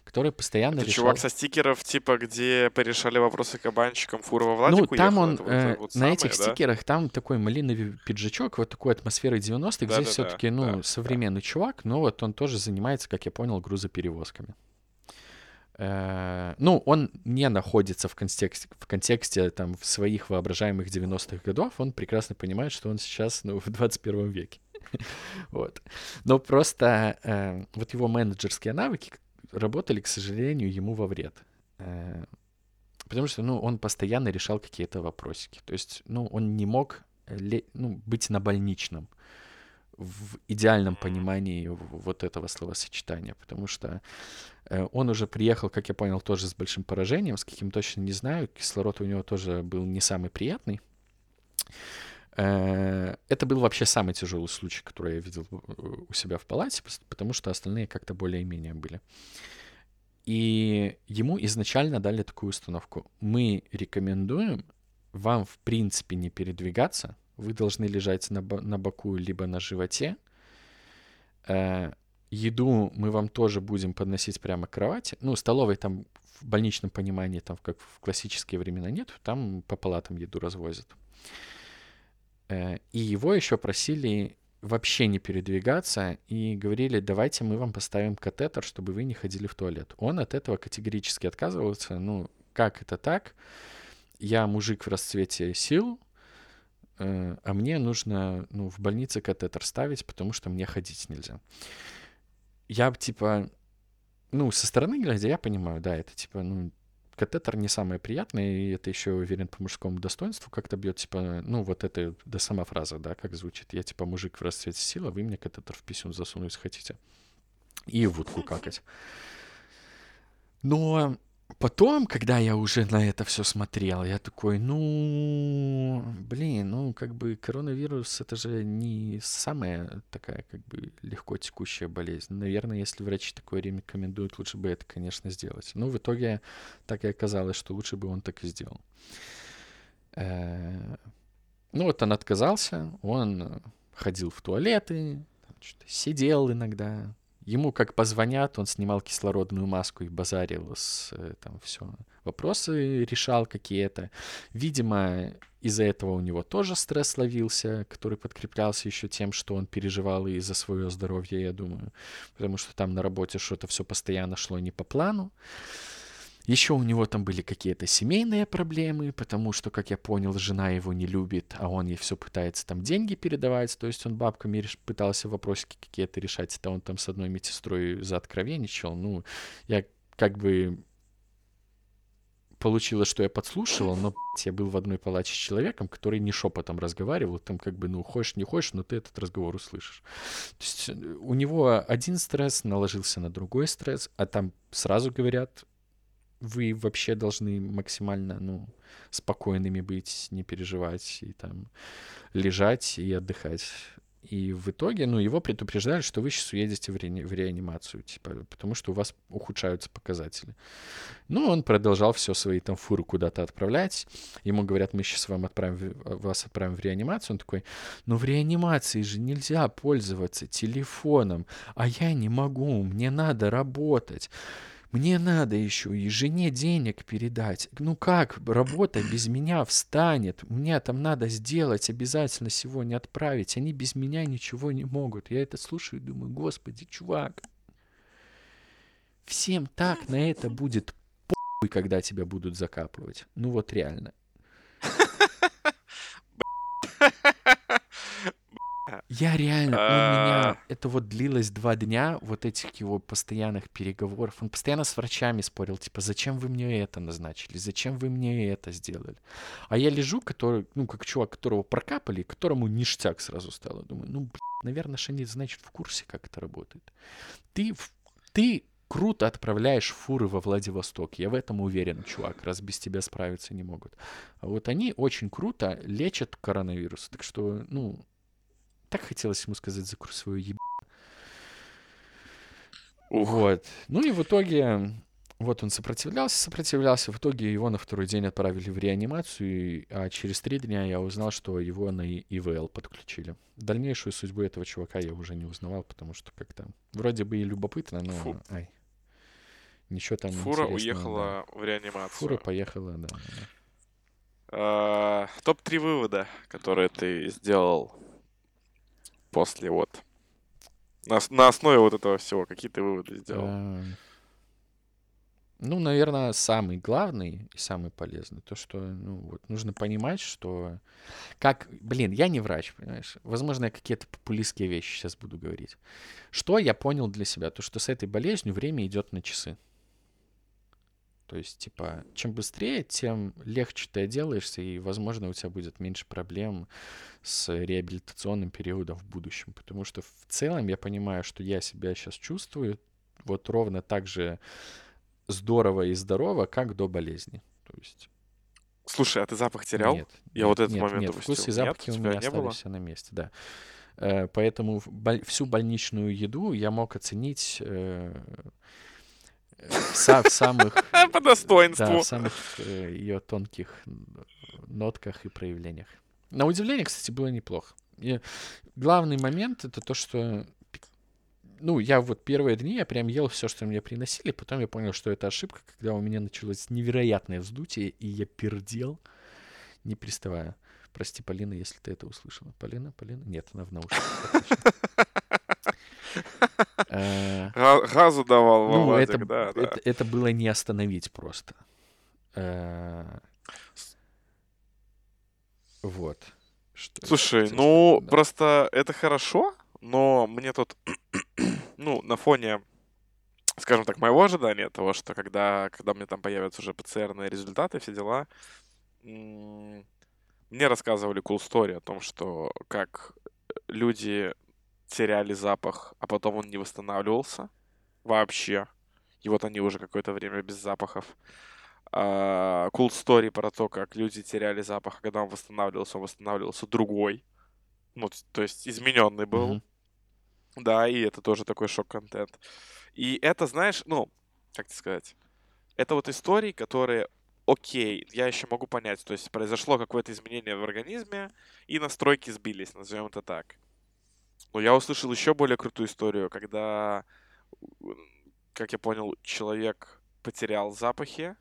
B: который постоянно
A: Это
B: решал...
A: чувак со стикеров, типа, где порешали вопросы кабанчиком, фура во
B: Ну,
A: Владику
B: там
A: ехала?
B: он,
A: Это вот
B: э,
A: вот
B: на
A: самое,
B: этих
A: да?
B: стикерах, там такой малиновый пиджачок, вот такой атмосферой 90-х. Здесь
A: Да-да-да,
B: все-таки, ну,
A: да, да.
B: современный чувак, но вот он тоже занимается, как я понял, грузоперевозками. Э, Ну, он не находится в контексте, в контексте там в своих воображаемых 90-х годов, он прекрасно понимает, что он сейчас, ну, в 21 веке. Вот. Но просто э, вот его менеджерские навыки работали, к сожалению, ему во вред. Э, Потому что, ну, он постоянно решал какие-то вопросики. То есть, ну, он не мог ле- ну, быть на больничном в идеальном понимании вот этого словосочетания, потому что э, он уже приехал, как я понял, тоже с большим поражением, с каким точно не знаю, кислород у него тоже был не самый приятный. Э, Это был вообще самый тяжелый случай, который я видел у себя в палате, потому что остальные как-то более-менее были. И ему изначально дали такую установку. Мы рекомендуем вам, в принципе, не передвигаться. Вы должны лежать на, на боку либо на животе. Э, еду мы вам тоже будем подносить прямо к кровати. Ну, столовой там в больничном понимании, там как в классические времена нет, там по палатам еду развозят. И его еще просили вообще не передвигаться и говорили, давайте мы вам поставим катетер, чтобы вы не ходили в туалет. Он от этого категорически отказывался. Ну, как это так? Я мужик в расцвете сил, э, а мне нужно ну, в больнице катетер ставить, потому что мне ходить нельзя. Я типа, ну, со стороны глядя, я понимаю, да, это типа, ну, катетер не самое приятное, и это еще, уверен, по мужскому достоинству как-то бьет, типа, ну, вот это, да, сама фраза, да, как звучит. Я, типа, мужик в расцвете сил, а вы мне катетер в писюн засунуть хотите. И в утку какать. Но потом, когда я уже на это все смотрел, я такой, ну, блин, ну, как бы коронавирус это же не самая такая, как бы, легко текущая болезнь. Наверное, если врачи такое рекомендуют, лучше бы это, конечно, сделать. Но в итоге так и оказалось, что лучше бы он так и сделал. Э, Ну, вот он отказался, он ходил в туалеты, сидел иногда, Ему как позвонят, он снимал кислородную маску и базарил с э, там все. Вопросы решал какие-то. Видимо, из-за этого у него тоже стресс ловился, который подкреплялся еще тем, что он переживал и за свое здоровье, я думаю. Потому что там на работе что-то все постоянно шло не по плану. Еще у него там были какие-то семейные проблемы, потому что, как я понял, жена его не любит, а он ей все пытается там деньги передавать, то есть он бабками реш- пытался вопросики какие-то решать, это он там с одной медсестрой заоткровенничал. Ну, я как бы получилось, что я подслушивал, но я был в одной палате с человеком, который не шепотом разговаривал, там как бы, ну, хочешь, не хочешь, но ты этот разговор услышишь. То есть э, у него один стресс наложился на другой стресс, а там сразу говорят, вы вообще должны максимально, ну, спокойными быть, не переживать и там лежать и отдыхать. И в итоге, ну, его предупреждали, что вы сейчас уедете в, реани- в реанимацию, типа, потому что у вас ухудшаются показатели. Ну, он продолжал все свои там фуры куда-то отправлять. Ему говорят, мы сейчас вам отправим, в- вас отправим в реанимацию. Он такой, ну, в реанимации же нельзя пользоваться телефоном, а я не могу, мне надо работать. Мне надо еще и жене денег передать. Ну как работа без меня встанет? Мне там надо сделать, обязательно сегодня отправить. Они без меня ничего не могут. Я это слушаю и думаю, господи, чувак. Всем так на это будет похуй, когда тебя будут закапывать. Ну вот реально. Я реально, меня,
A: А.
B: это вот длилось два дня, вот этих его постоянных переговоров. Он постоянно с врачами спорил, типа, зачем вы мне это назначили, зачем вы мне это сделали. А я лежу, который, ну, как чувак, которого прокапали, которому ништяк сразу стало. Думаю, ну, блин, наверное, они, значит, в курсе, как это работает. Ты, ты круто отправляешь фуры во Владивосток. Я в этом уверен, чувак, раз без тебя справиться не могут. А вот они очень круто лечат коронавирус. Так что, ну, так хотелось ему сказать, закрой свою еб...
A: Ух.
B: Вот. Ну и в итоге Вот он сопротивлялся, сопротивлялся. В итоге его на второй день отправили в реанимацию, а через три дня я узнал, что его на ИВЛ подключили. Дальнейшую судьбу этого чувака я уже не узнавал, потому что как-то вроде бы и любопытно, но Фу. ай, ничего там
A: Фура уехала да. в реанимацию.
B: Фура поехала, да. да.
A: А, топ-3 вывода, которые ты сделал после вот на, на основе вот этого всего, какие ты выводы сделал? А,
B: ну, наверное, самый главный и самый полезный, то, что, ну, вот, нужно понимать, что, как, блин, я не врач, понимаешь, возможно, я какие-то популистские вещи сейчас буду говорить. Что я понял для себя? То, что с этой болезнью время идет на часы. То есть, типа, чем быстрее, тем легче ты делаешься, и, возможно, у тебя будет меньше проблем с реабилитационным периодом в будущем. Потому что в целом я понимаю, что я себя сейчас чувствую вот ровно так же здорово и здорово, как до болезни. То есть...
A: Слушай, а ты запах терял?
B: Нет.
A: Я
B: нет,
A: вот этот
B: нет,
A: момент
B: нет,
A: упустил.
B: вкус и запахи нет, у меня остались все на месте, да. Э, поэтому всю больничную еду я мог оценить в самых...
A: По достоинству.
B: Да, в самых э, ее тонких нотках и проявлениях. На удивление, кстати, было неплохо. И главный момент — это то, что ну, я вот первые дни я прям ел все, что мне приносили, потом я понял, что это ошибка, когда у меня началось невероятное вздутие, и я пердел, не переставая. Прости, Полина, если ты это услышала. Полина, Полина? Нет, она в наушниках.
A: Газу давал Ну,
B: это было не остановить просто. Э, вот.
A: Слушай, ну, просто это хорошо, но мне тут ну, на фоне, скажем так, моего ожидания того, что когда, когда мне там появятся уже ПЦРные результаты, все дела, мне рассказывали cool story о том, что как люди теряли запах, а потом он не восстанавливался вообще. И вот они уже какое-то время без запахов. Uh, cool story про то, как люди теряли запах, а когда он восстанавливался, он восстанавливался другой. Ну, то есть измененный был. Mm-hmm. Да, и это тоже такой шок-контент. И это, знаешь, ну, как тебе сказать, это вот истории, которые, окей, я еще могу понять, то есть произошло какое-то изменение в организме, и настройки сбились, назовем это так. Но я услышал еще более крутую историю, когда, как я понял, человек потерял запахи,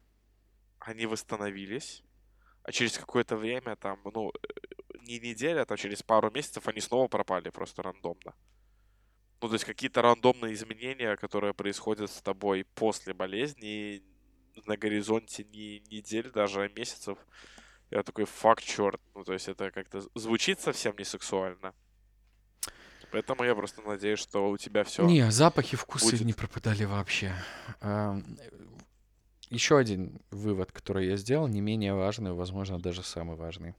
A: они восстановились, а через какое-то время, там, ну, не неделя, а там через пару месяцев они снова пропали просто рандомно. Ну, то есть какие-то рандомные изменения, которые происходят с тобой после болезни, на горизонте не недель, даже а месяцев. Я такой, фак, черт. Ну, то есть это как-то звучит совсем не сексуально. Поэтому я просто надеюсь, что у тебя все.
B: Не, запахи, вкусы будет. не пропадали вообще. Еще один вывод, который я сделал, не менее важный, возможно, даже самый важный.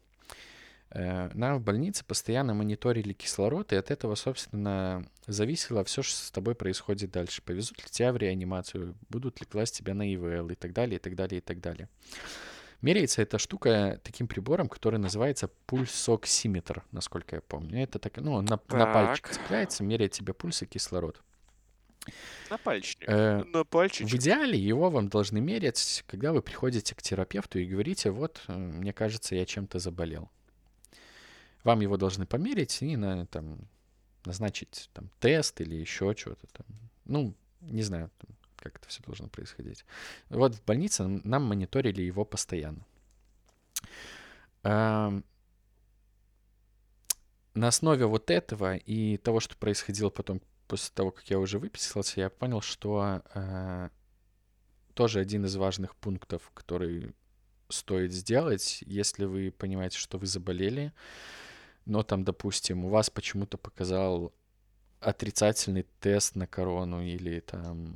B: Э, нам в больнице постоянно мониторили кислород, и от этого, собственно, зависело все, что с тобой происходит дальше. Повезут ли тебя в реанимацию, будут ли класть тебя на ИВЛ и так далее, и так далее, и так далее. Меряется эта штука таким прибором, который называется пульсоксиметр, насколько я помню. Это так, ну, на, так. на пальчик цепляется, меряет тебе пульс и кислород.
A: На пальчик. Э, на пальчик.
B: В идеале его вам должны мерять, когда вы приходите к терапевту и говорите, вот, э, мне кажется, я чем-то заболел. Вам его должны померить и на, там, назначить там, тест или еще что-то там. Ну, не знаю, как это все должно происходить. Вот в больнице нам мониторили его постоянно. на основе вот этого и того, что происходило потом после того, как я уже выписался, я понял, что э, тоже один из важных пунктов, который стоит сделать, если вы понимаете, что вы заболели, но там, допустим, у вас почему-то показал отрицательный тест на корону или там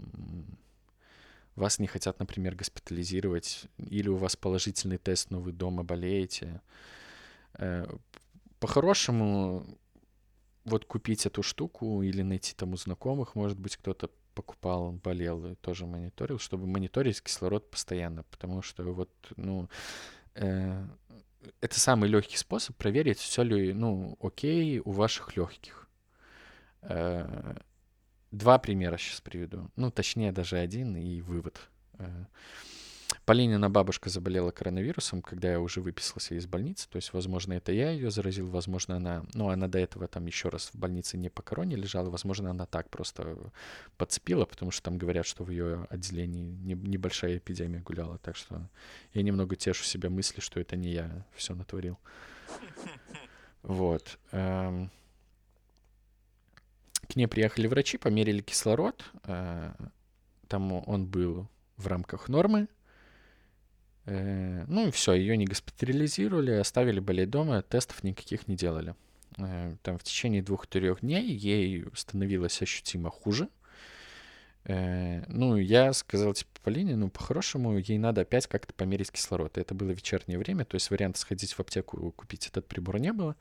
B: вас не хотят, например, госпитализировать, или у вас положительный тест, но вы дома болеете. Э, по-хорошему, вот купить эту штуку или найти там у знакомых, может быть, кто-то покупал, болел и тоже мониторил, чтобы мониторить кислород постоянно, потому что вот, ну, э, это самый легкий способ проверить, все ли, ну, окей у ваших легких. Э, два примера сейчас приведу. Ну, точнее, даже один и вывод. Э, Полинина бабушка заболела коронавирусом, когда я уже выписался из больницы. То есть, возможно, это я ее заразил, возможно, она... Ну, она до этого там еще раз в больнице не по короне лежала, возможно, она так просто подцепила, потому что там говорят, что в ее отделении не, небольшая эпидемия гуляла. Так что я немного тешу себя мысли, что это не я все натворил. Вот. Эм. К ней приехали врачи, померили кислород. Э, там он был в рамках нормы. Э, ну и все, ее не госпитализировали, оставили болеть дома, тестов никаких не делали. Э, там в течение двух-трех дней ей становилось ощутимо хуже. Ну, я сказал, типа, Полине, ну, по-хорошему, ей надо опять как-то померить кислород. Это было вечернее время, то есть варианта сходить в аптеку купить этот прибор не было.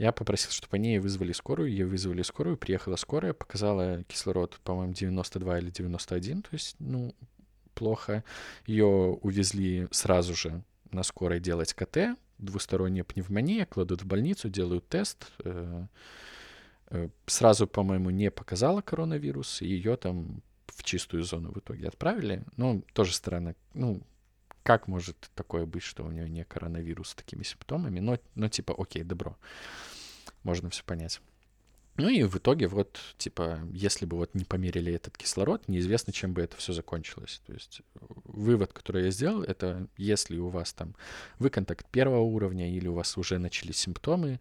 B: Я попросил, чтобы они вызвали скорую, ее вызвали скорую, приехала скорая, показала кислород, по-моему, 92 или 91, то есть, ну, плохо. Ее увезли сразу же на скорой делать КТ, двусторонняя пневмония, кладут в больницу, делают тест. Э, э, сразу, по-моему, не показала коронавирус, и ее там в чистую зону в итоге отправили. Но тоже странно. Ну, как может такое быть, что у нее не коронавирус с такими симптомами? Но, но типа, окей, добро. Можно все понять. Ну и в итоге вот, типа, если бы вот не померили этот кислород, неизвестно, чем бы это все закончилось. То есть вывод, который я сделал, это если у вас там вы контакт первого уровня, или у вас уже начались симптомы,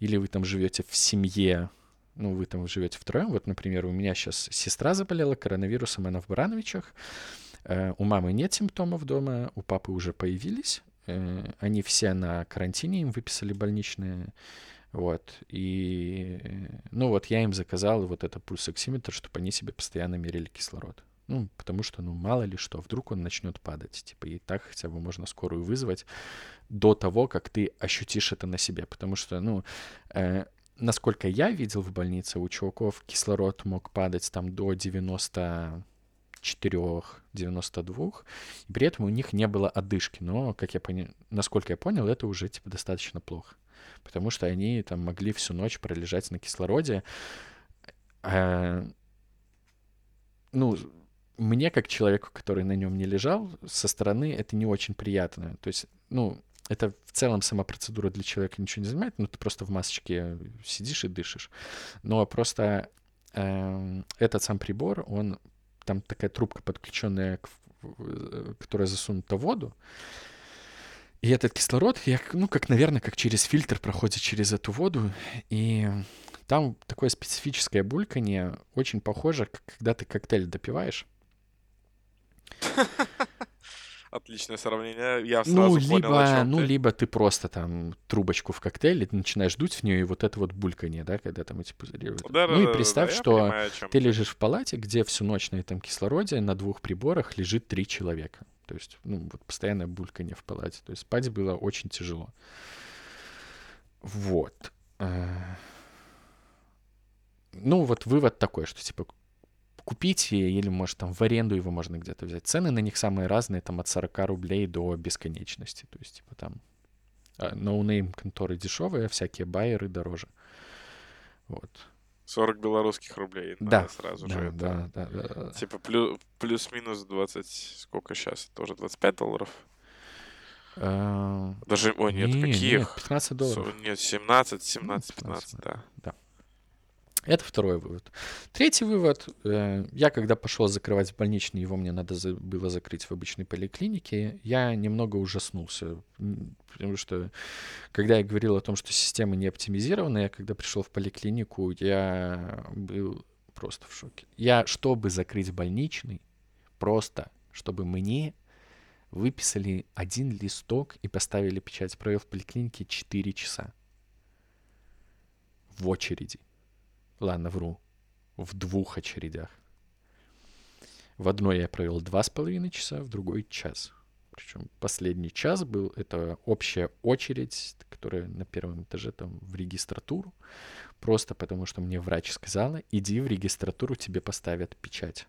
B: или вы там живете в семье, ну, вы там живете втроем. Вот, например, у меня сейчас сестра заболела коронавирусом, она в Барановичах. Э, у мамы нет симптомов дома, у папы уже появились. Э, они все на карантине, им выписали больничные вот. И, ну вот я им заказал вот этот пульсоксиметр, чтобы они себе постоянно мерили кислород. Ну, потому что, ну, мало ли что, вдруг он начнет падать. Типа, и так хотя бы можно скорую вызвать до того, как ты ощутишь это на себе. Потому что, ну, э, насколько я видел в больнице, у чуваков кислород мог падать там до 90 4-92, и при этом у них не было одышки. Но, как я понял, насколько я понял, это уже типа достаточно плохо потому что они там могли всю ночь пролежать на кислороде. А, ну, мне, как человеку, который на нем не лежал, со стороны это не очень приятно. То есть, ну, это в целом сама процедура для человека ничего не занимает, ну, ты просто в масочке сидишь и дышишь. Но просто э, этот сам прибор, он, там такая трубка подключенная, к, которая засунута в воду, и этот кислород, я, ну, как, наверное, как через фильтр проходит через эту воду, и там такое специфическое бульканье, очень похоже, когда ты коктейль допиваешь.
A: Отличное сравнение. Я сразу ну,
B: либо,
A: понял, о чем
B: ну,
A: ты.
B: либо ты просто там трубочку в коктейле, ты начинаешь дуть в нее, и вот это вот бульканье, да, когда там эти пузыри.
A: Да,
B: ну
A: да,
B: и представь,
A: да,
B: что
A: понимаю,
B: ты лежишь в палате, где всю ночь на этом кислороде на двух приборах лежит три человека. То есть, ну, вот постоянное бульканье в палате. То есть спать было очень тяжело. Вот. Э, ну, вот вывод такой, что, типа, купите или, может, там в аренду его можно где-то взять. Цены на них самые разные, там от 40 рублей до бесконечности. То есть, типа, там no-name конторы дешевые, а всякие байеры дороже. Вот.
A: 40 белорусских рублей.
B: Да,
A: сразу
B: да,
A: же.
B: Да, да, да, да.
A: Типа плюс, плюс-минус 20, сколько сейчас? Тоже 25 долларов?
B: А,
A: Даже, ой, нет,
B: не,
A: каких?
B: Нет, 15 долларов.
A: Нет, 17, 17, 15, 15 да.
B: Да. Это второй вывод. Третий вывод. Э, я когда пошел закрывать больничный, его мне надо было закрыть в обычной поликлинике, я немного ужаснулся. Потому что, когда я говорил о том, что система не оптимизирована, я когда пришел в поликлинику, я был просто в шоке. Я, чтобы закрыть больничный, просто, чтобы мне выписали один листок и поставили печать, провел в поликлинике 4 часа в очереди. Ладно, вру. В двух очередях. В одной я провел два с половиной часа, в другой час. Причем последний час был, это общая очередь, которая на первом этаже там в регистратуру. Просто потому, что мне врач сказала, иди в регистратуру, тебе поставят печать.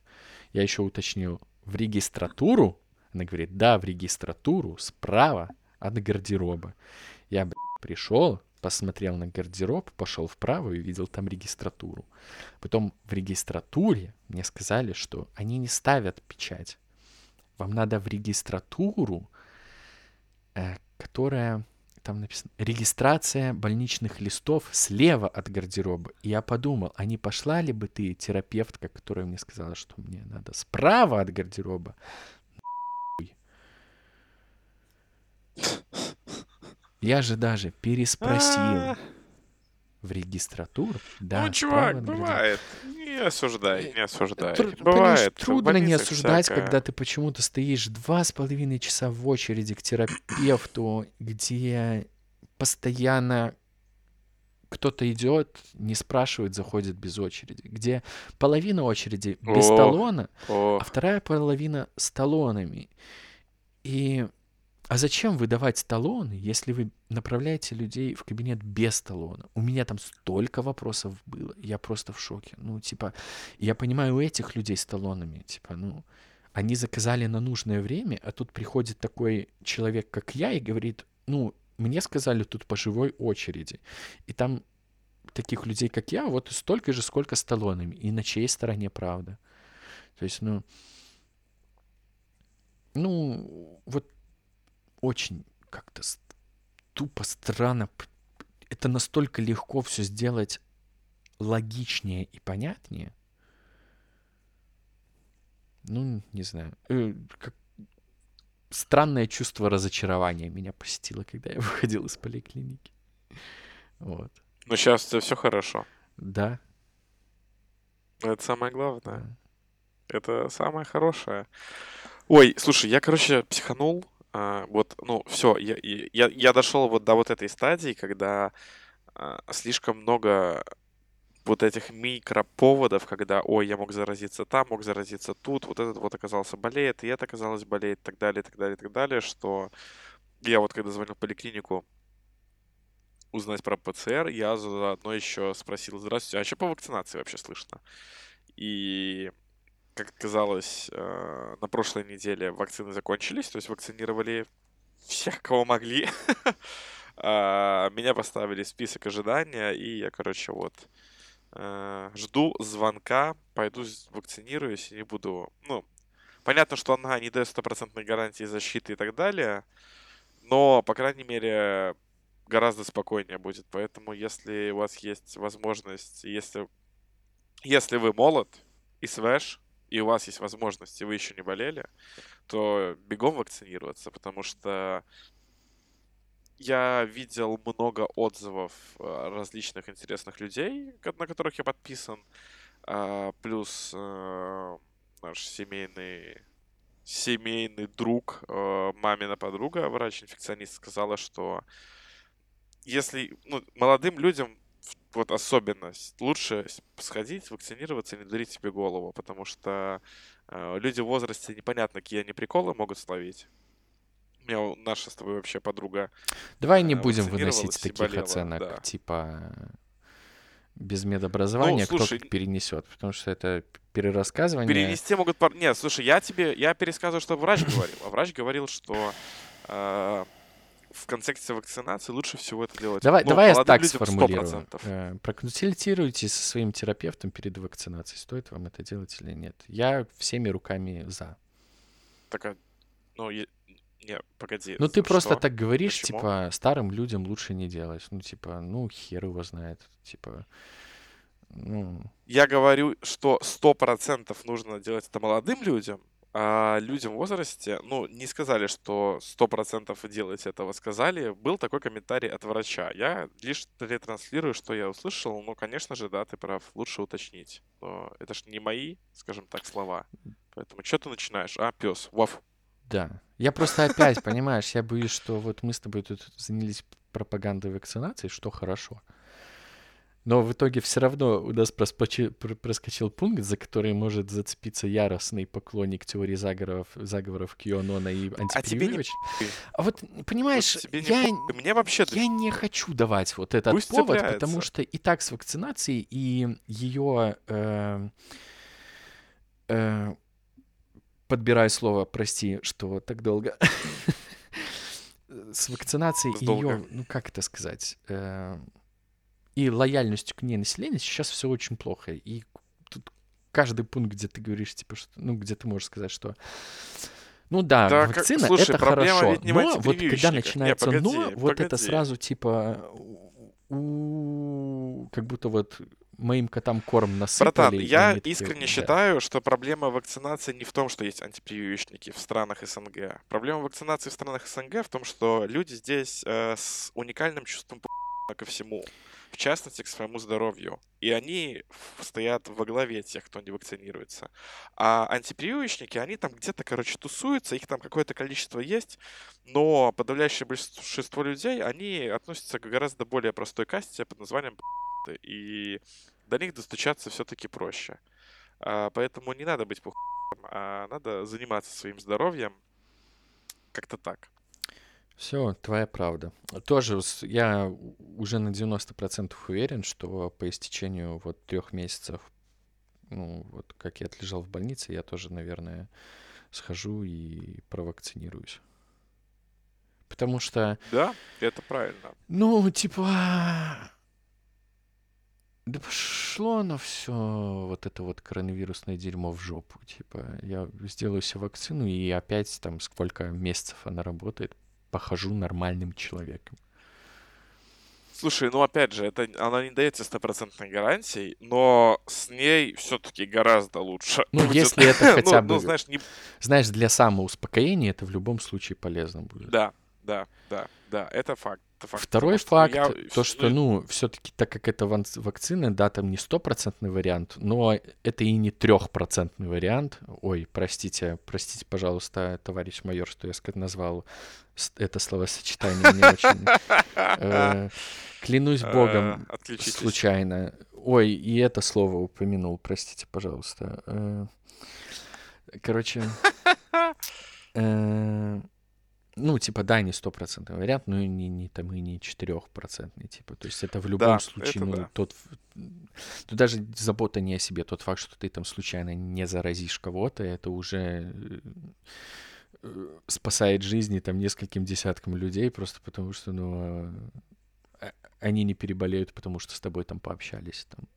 B: Я еще уточнил, в регистратуру? Она говорит, да, в регистратуру, справа от гардероба. Я, блядь, пришел, посмотрел на гардероб, пошел вправо и увидел там регистратуру. Потом в регистратуре мне сказали, что они не ставят печать. Вам надо в регистратуру, э, которая там написано регистрация больничных листов слева от гардероба. И я подумал, а не пошла ли бы ты, терапевтка, которая мне сказала, что мне надо справа от гардероба? Я же даже переспросил
A: А,
B: в регистратуру. Да,
A: Ну, чувак, бывает. Не осуждай, не осуждай.
B: Тр-
A: Бывает.
B: трудно не осуждать,
A: всякое.
B: когда ты почему-то стоишь два с половиной часа в очереди к терапевту, где постоянно кто-то идет, не спрашивает, заходит без очереди, где половина очереди без
A: О.
B: талона,
A: О,
B: а вторая половина с талонами. И а зачем выдавать талоны, если вы направляете людей в кабинет без талона? У меня там столько вопросов было, я просто в шоке. Ну, типа, я понимаю у этих людей с талонами, типа, ну, они заказали на нужное время, а тут приходит такой человек, как я, и говорит, ну, мне сказали тут по живой очереди. И там таких людей, как я, вот столько же, сколько с талонами. И на чьей стороне правда? То есть, ну, ну, вот очень как-то тупо, странно. Это настолько легко все сделать логичнее и понятнее. Ну, не знаю. Э, как- Странное чувство разочарования меня посетило, когда я выходил из поликлиники. Вот.
A: ну сейчас все хорошо.
B: Да.
A: Это самое главное.
B: да.
A: Это самое хорошее. Ой, слушай, я, короче, психанул. А, вот, ну, все, я, я, я дошел вот до вот этой стадии, когда а, слишком много вот этих микроповодов, когда, ой, я мог заразиться там, мог заразиться тут, вот этот вот оказался болеет, и это оказалось болеет, так далее, так далее, так далее, что я вот когда звонил в поликлинику узнать про ПЦР, я заодно еще спросил, здравствуйте, а что по вакцинации вообще слышно? И как оказалось, э, на прошлой неделе вакцины закончились, то есть вакцинировали всех, кого могли. А, Меня поставили в список ожидания, и я, короче, вот э, жду звонка, пойду вакцинируюсь и не буду... Ну, понятно, что она не дает стопроцентной гарантии защиты и так далее, но, по крайней мере, гораздо спокойнее будет. Поэтому, если у вас есть возможность, если, если вы молод и свеж, и у вас есть возможность, и вы еще не болели, то бегом вакцинироваться, потому что я видел много отзывов э, различных интересных людей, на которых я подписан, а, плюс э, наш семейный семейный друг, э, мамина подруга, врач-инфекционист, сказала, что если ну, молодым людям вот особенно с- лучше сходить, вакцинироваться и не дарить себе голову, потому что э, люди в возрасте непонятно, какие они приколы могут словить. У меня наша с тобой вообще подруга
B: Давай не
A: э,
B: будем выносить таких
A: болела,
B: оценок,
A: да.
B: типа без медобразования, кто
A: слушай,
B: как перенесет, потому что это перерассказывание.
A: Перенести могут... Нет, слушай, я тебе... Я пересказываю, что врач говорил. А врач говорил, что э, в контексте вакцинации лучше всего это делать.
B: Давай,
A: ну,
B: давай я так
A: людям
B: сформулирую.
A: 100%.
B: Э, Проконсультируйтесь со своим терапевтом перед вакцинацией. Стоит вам это делать или нет? Я всеми руками за.
A: Так, ну, е- не, погоди.
B: Ну, ты просто
A: что?
B: так говоришь,
A: Почему?
B: типа, старым людям лучше не делать. Ну, типа, ну, хер его знает. Типа, ну,
A: Я говорю, что 100% нужно делать это молодым людям, а людям в возрасте, ну, не сказали, что 100% делать этого сказали. Был такой комментарий от врача. Я лишь ретранслирую, что я услышал. Ну, конечно же, да, ты прав, лучше уточнить. Но это ж не мои, скажем так, слова. Поэтому что ты начинаешь? А, пес, ваф.
B: да. Я просто опять, понимаешь, я боюсь, что вот мы с тобой тут занялись пропагандой вакцинации, что хорошо. Но в итоге все равно у нас проспочи- пр- проскочил пункт, за который может зацепиться яростный поклонник теории заговоров, заговоров Кионона и
A: А тебе не.
B: А вот, понимаешь,
A: Вот не
B: я,
A: похуй. Мне вообще...
B: я не хочу давать вот этот
A: Пусть
B: повод,
A: цепляется.
B: потому что и так с вакцинацией и ее... э, э, подбираю слово, прости, что так долго. С вакцинацией ее, ну как это сказать, э, и лояльностью к ней населения сейчас все очень плохо. И тут каждый пункт, где ты говоришь, типа, что, ну, где ты можешь сказать, что Ну да,
A: Да, как-
B: вакцина
A: слушай,
B: это хорошо,
A: ведь не
B: но вот когда
A: антипрививочниках. Не,
B: начинается
A: погоди,
B: но, вот это
A: погоди.
B: сразу типа у- как будто вот моим котам корм насыпали.
A: Братан, я
B: такие,
A: искренне
B: да.
A: считаю, что проблема вакцинации не в том, что есть антипрививочники в странах СНГ. Проблема вакцинации в странах СНГ в том, что люди здесь э, с уникальным чувством ко всему, в частности, к своему здоровью. И они стоят во главе тех, кто не вакцинируется. А антипрививочники, они там где-то, короче, тусуются, их там какое-то количество есть, но подавляющее большинство людей, они относятся к гораздо более простой касте под названием и до них достучаться все-таки проще. А, поэтому не надо быть пухом, а надо заниматься своим здоровьем. Как-то так.
B: Все, твоя правда. Тоже с- я уже на 90% уверен, что по истечению вот трех месяцев, ну вот как я отлежал в больнице, я тоже, наверное, схожу и провакцинируюсь. Потому что,
A: Да, это правильно.
B: ну, типа, да пошло оно все, вот это вот коронавирусное дерьмо в жопу. Типа, я сделаю себе вакцину, и опять там сколько месяцев она работает, похожу нормальным человеком.
A: Слушай, ну опять же, это она не дается стопроцентной гарантией, но с ней все-таки гораздо лучше.
B: Ну,
A: будет.
B: если это
A: Ну,
B: хотя
A: ну,
B: бы-
A: знаешь, не...
B: Знаешь, для самоуспокоения это в любом случае полезно будет.
A: Да, да, да, да, это факт. Это факт,
B: Второй
A: потому
B: факт,
A: я-
B: то, что, ну, все-таки, так как это вакцина, да, там не стопроцентный вариант, но это и не трехпроцентный вариант. Ой, простите, простите, пожалуйста, товарищ майор, что я назвал это словосочетание не очень. Э, Клянусь
A: э,
B: богом, случайно. Ой, и это слово упомянул, простите, пожалуйста. Э, Короче, ну, типа, да, не стопроцентный вариант, но и не, не там и не четырехпроцентный, типа. То есть это в любом
A: Да,
B: случае, ну,
A: да.
B: тот... Тут даже забота не о себе, тот факт, что ты там случайно не заразишь кого-то, это уже э, спасает жизни там нескольким десяткам людей, просто потому что, ну, а, они не переболеют, потому что с тобой там пообщались. Там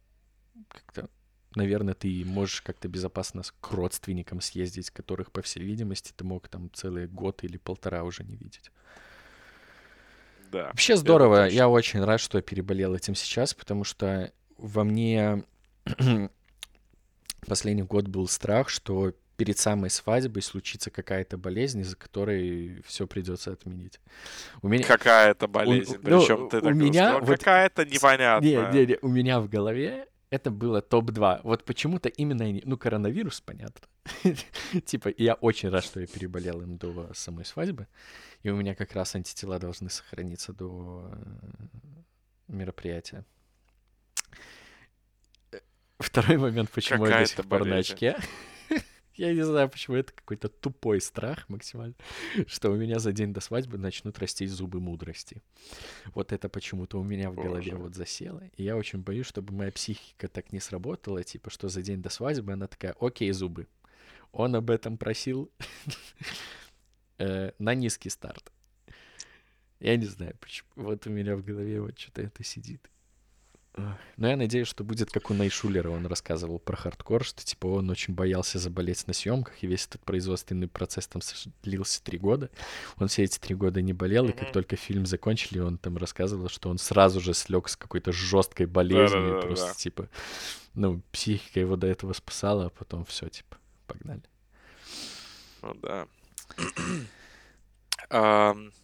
B: как-то, наверное, ты можешь как-то безопасно к родственникам съездить, которых, по всей видимости, ты мог там целый год или полтора уже не видеть.
A: Да.
B: Вообще здорово. Я очень рад, что я переболел этим сейчас, потому что во мне последний год был страх, что перед самой свадьбой случится какая-то болезнь, из-за которой все придется отменить. У меня...
A: Какая-то болезнь.
B: ну,
A: Причем ты
B: у
A: так
B: меня
A: сказал,
B: вот-
A: Какая-то непонятная.
B: Не, не, не, у меня в голове это было топ-2. Вот почему-то именно они... Ну, коронавирус, понятно. Типа, я очень рад, что я переболел им до самой свадьбы. И у меня как раз антитела должны сохраниться до э, мероприятия. Э, Второй момент, почему я до сих пор на очке. Я не знаю, почему это какой-то тупой страх максимально, что у меня за день до свадьбы начнут расти зубы мудрости. Вот это почему-то у меня в голове
A: Боже.
B: вот засело. И я очень боюсь, чтобы моя психика так не сработала, типа, что за день до свадьбы она такая, окей, зубы. Он об этом просил э, на низкий старт. Я не знаю, почему. Вот у меня в голове вот что-то это сидит. Но я надеюсь, что будет как у Найшулера. Он рассказывал про хардкор, что типа он очень боялся заболеть на съемках, и весь этот производственный процесс там длился три года. Он все эти три года не болел, и как только фильм закончили, он там рассказывал, что он сразу же слег с какой-то жесткой болезнью,
A: Да-да-да-да.
B: просто типа, ну, психика его до этого спасала, а потом все, типа, погнали.
A: Ну да.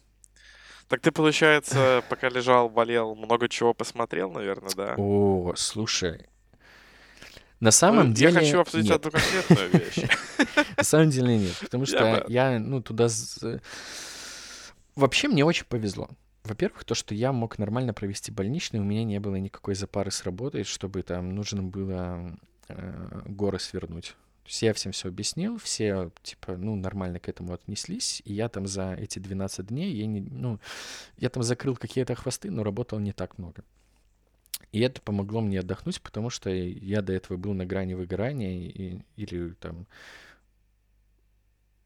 A: Так ты, получается, пока лежал, болел, много чего посмотрел, наверное, да?
B: О, слушай. На
A: Ну,
B: самом деле
A: Я хочу обсудить
B: нет.
A: одну конкретную вещь.
B: На самом деле нет, потому что я, ну, туда... з- Вообще мне очень повезло. Во-первых, то, что я мог нормально провести больничный, у меня не было никакой запары с работой, чтобы там нужно было э, горы свернуть. То есть я всем все объяснил, все, типа, ну, нормально к этому отнеслись, и я там за эти 12 дней, я не, ну, я там закрыл какие-то хвосты, но работал не так много. И это помогло мне отдохнуть, потому что я до этого был на грани выгорания, и, или там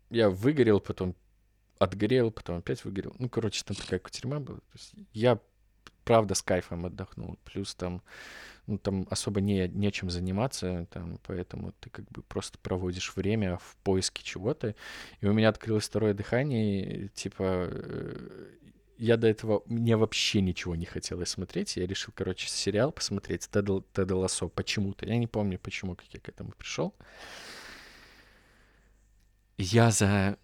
B: я выгорел, потом отгорел, потом опять выгорел. Ну, короче, там такая кутерьма была. То есть я правда с кайфом отдохнул. Плюс там, ну, там особо не, нечем заниматься, там, поэтому ты как бы просто проводишь время в поиске чего-то. И у меня открылось второе дыхание, и, типа, э, я до этого, мне вообще ничего не хотелось смотреть. Я решил, короче, сериал посмотреть Теда, Теда Лассо почему-то. Я не помню, почему, как я к этому пришел. Я за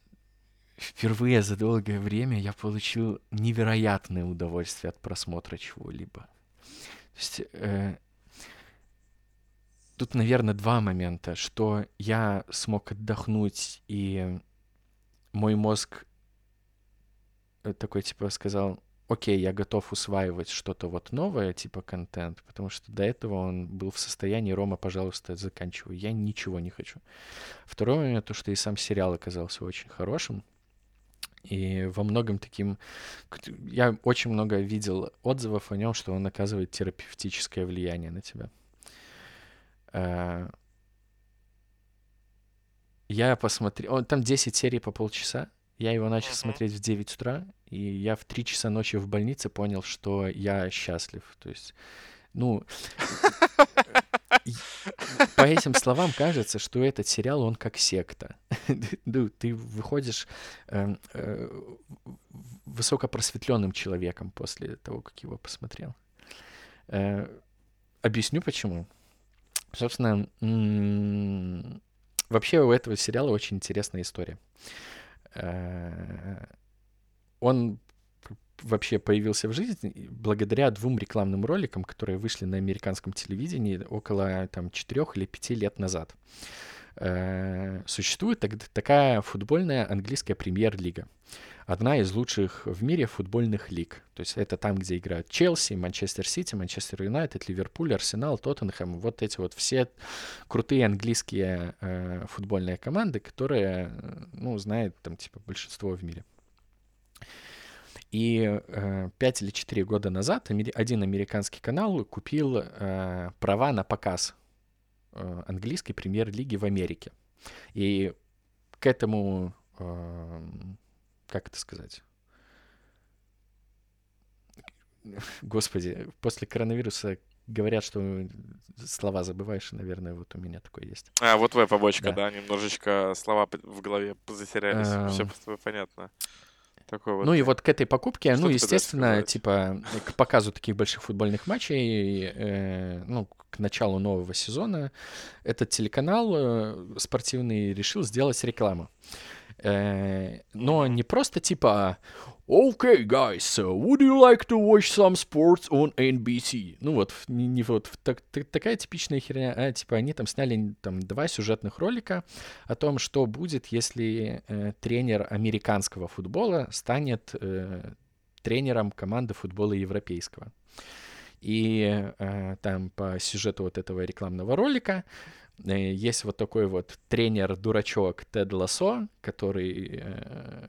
B: впервые за долгое время я получил невероятное удовольствие от просмотра чего-либо. То есть э, тут, наверное, два момента, что я смог отдохнуть, и мой мозг э, такой, типа, сказал, окей, я готов усваивать что-то вот новое, типа контент, потому что до этого он был в состоянии, Рома, пожалуйста, заканчивай, я ничего не хочу. Второй момент, то, что и сам сериал оказался очень хорошим, и во многом таким... Я очень много видел отзывов о нем, что он оказывает терапевтическое влияние на тебя. Э, я посмотрел... Там 10 серий по полчаса. Я его начал uh-huh. смотреть в 9 утра, и я в 3 часа ночи в больнице понял, что я счастлив. То есть, ну, по этим словам кажется, что этот сериал, он как секта. ты выходишь э, э, высокопросветленным человеком после того, как его посмотрел. Э, объясню почему. Собственно, вообще у этого сериала очень интересная история. Э, он вообще появился в жизни благодаря двум рекламным роликам, которые вышли на американском телевидении около там, 4 или 5 лет назад. Э, существует такая футбольная английская премьер-лига. Одна из лучших в мире футбольных лиг. То есть это там, где играют Челси, Манчестер Сити, Манчестер Юнайтед, Ливерпуль, Арсенал, Тоттенхэм. Вот эти вот все крутые английские э, футбольные команды, которые, ну, знает там типа большинство в мире. И э, 5 или 4 года назад один американский канал купил э, права на показ э, английской премьер-лиги в Америке. И к этому, э, как это сказать? Господи, после коронавируса говорят, что слова забываешь, наверное, вот у меня такое есть.
A: А, вот твоя побочка, да, да немножечко слова в голове затерялись, все эм, понятно.
B: Такой вот. Ну и вот к этой покупке, ну, естественно, типа к показу таких больших футбольных матчей, э, ну, к началу нового сезона, этот телеканал э, спортивный решил сделать рекламу. Э, но не просто типа Okay, guys, so would you like to watch some sports on NBC? Ну вот, не, не вот так, так, такая типичная херня, а типа они там сняли там два сюжетных ролика о том, что будет, если э, тренер американского футбола станет э, тренером команды футбола европейского. И э, там по сюжету вот этого рекламного ролика э, есть вот такой вот тренер-дурачок Тед Лассо, который э,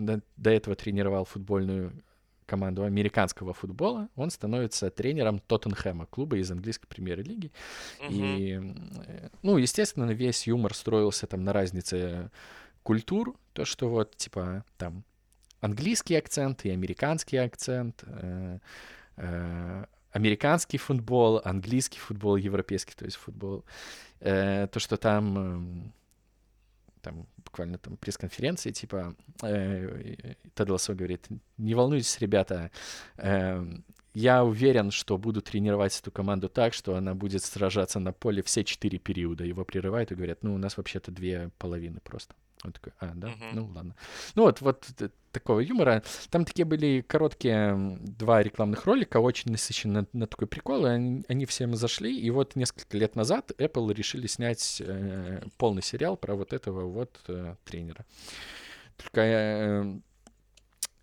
B: до, до этого тренировал футбольную команду американского футбола, он становится тренером Тоттенхэма, клуба из английской премьер-лиги. Uh-huh. И, э, ну, естественно, весь юмор строился там на разнице культур, то, что вот, типа, там, английский акцент и американский акцент, э, э, американский футбол, английский футбол, европейский, то есть футбол. Э, то, что там... Э, там буквально там пресс-конференции, типа, э, Тед говорит, не волнуйтесь, ребята, э, я уверен, что буду тренировать эту команду так, что она будет сражаться на поле все четыре периода. Его прерывают и говорят, ну, у нас вообще-то две половины просто. Он такой, а, да, uh-huh. ну ладно. Ну вот, вот такого юмора. Там такие были короткие два рекламных ролика, очень насыщенные на, на такой прикол, и они, они всем зашли, и вот несколько лет назад Apple решили снять э, полный сериал про вот этого вот э, тренера. Только э,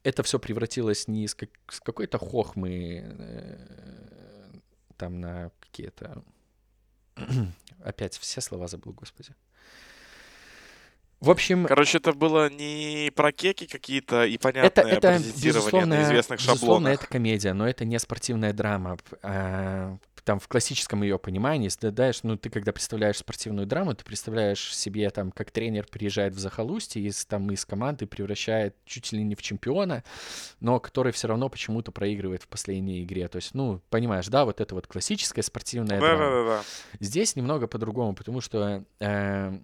B: это все превратилось не из, как, с какой-то хохмы э, там на какие-то... Опять все слова забыл, господи. В общем...
A: Короче, это было не про кеки какие-то и понятное это, это, безусловно,
B: на известных шаблонах. Безусловно, это комедия, но это не спортивная драма. А, там в классическом ее понимании, знаешь, ну ты когда представляешь спортивную драму, ты представляешь себе там, как тренер приезжает в захолустье и там из команды превращает чуть ли не в чемпиона, но который все равно почему-то проигрывает в последней игре. То есть, ну, понимаешь, да, вот это вот классическая спортивная драма. Да, да, да. Здесь немного по-другому, потому что э,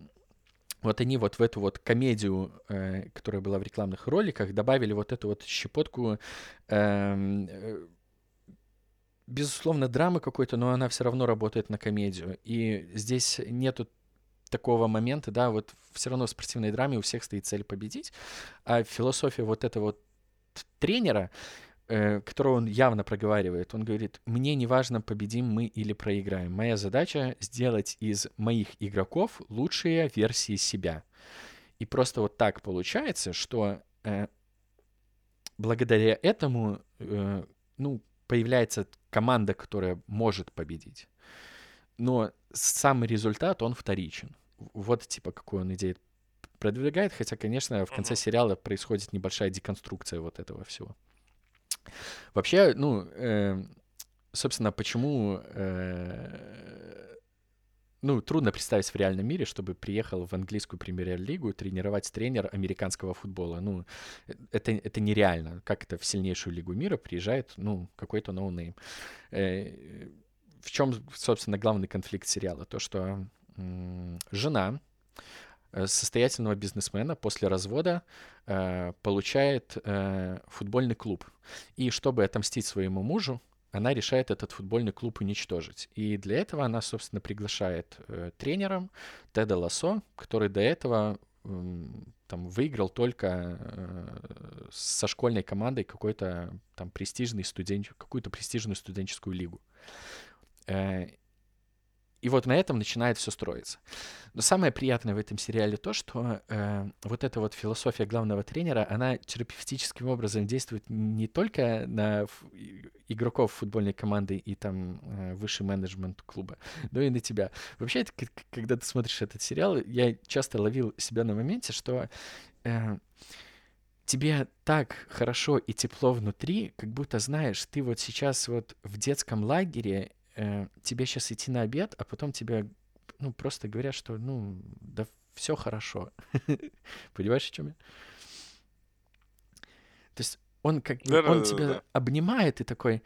B: вот они вот в эту вот комедию, э, которая была в рекламных роликах, добавили вот эту вот щепотку эм, э, безусловно, драмы какой-то, но она все равно работает на комедию. И здесь нету такого момента, да, вот все равно в спортивной драме у всех стоит цель победить, а философия вот этого вот тренера, э, которого он явно проговаривает, он говорит, мне не важно, победим мы или проиграем. Моя задача сделать из моих игроков лучшие версии себя. И просто вот так получается, что э, благодаря этому, э, ну, появляется команда, которая может победить. Но сам результат, он вторичен. Вот, типа, какой он идею продвигает, хотя, конечно, в конце сериала происходит небольшая деконструкция вот этого всего. Вообще, ну, э, собственно, почему э, ну, трудно представить в реальном мире, чтобы приехал в английскую премьер-лигу тренировать тренер американского футбола. Ну, это, это нереально. Как это в сильнейшую лигу мира приезжает, ну, какой-то ноунейм. Э, в чем, собственно, главный конфликт сериала? То, что жена э, состоятельного бизнесмена после развода э, получает э, футбольный клуб. И чтобы отомстить своему мужу, она решает этот футбольный клуб уничтожить. И для этого она, собственно, приглашает э, тренером Теда Лассо, который до этого э, там выиграл только э, со школьной командой какой-то там престижный студент, какую-то престижную студенческую лигу. Э, и вот на этом начинает все строиться. Но самое приятное в этом сериале то, что э, вот эта вот философия главного тренера, она терапевтическим образом действует не только на игроков футбольной команды и там э, высший менеджмент клуба, но и на тебя. Вообще, это, когда ты смотришь этот сериал, я часто ловил себя на моменте, что э, тебе так хорошо и тепло внутри, как будто знаешь, ты вот сейчас вот в детском лагере э, тебе сейчас идти на обед, а потом тебе, ну, просто говорят, что, ну, да все хорошо. Понимаешь, о чем я? То есть он как да, он да, тебя да. обнимает и такой,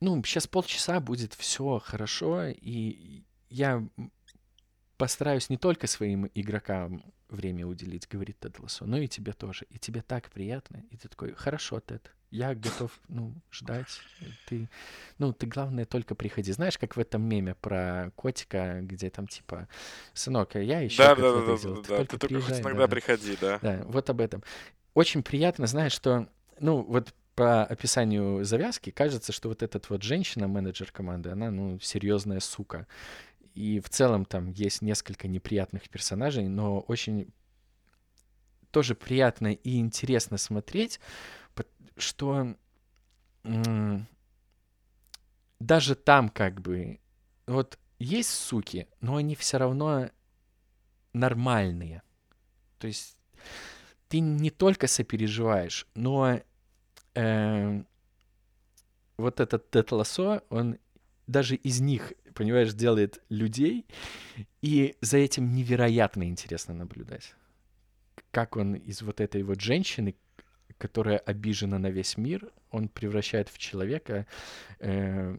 B: ну, сейчас полчаса будет все хорошо, и я постараюсь не только своим игрокам время уделить, говорит Тед Лассо, но и тебе тоже. И тебе так приятно. И ты такой, хорошо, Тед, я готов, ну, ждать. Ты, ну, ты, главное, только приходи. Знаешь, как в этом меме про котика, где там, типа, сынок, а я еще
A: да, да, да, да, да, да, только ты только хоть иногда да. приходи, да.
B: Да, вот об этом. Очень приятно, знаешь, что, ну, вот по описанию завязки кажется, что вот эта вот женщина, менеджер команды, она, ну, серьезная сука. И в целом там есть несколько неприятных персонажей, но очень тоже приятно и интересно смотреть, что даже там как бы вот есть суки, но они все равно нормальные. То есть ты не только сопереживаешь, но э, вот этот Тед Лассо, он даже из них, понимаешь, делает людей, и за этим невероятно интересно наблюдать. Как он из вот этой вот женщины, которая обижена на весь мир, он превращает в человека, э,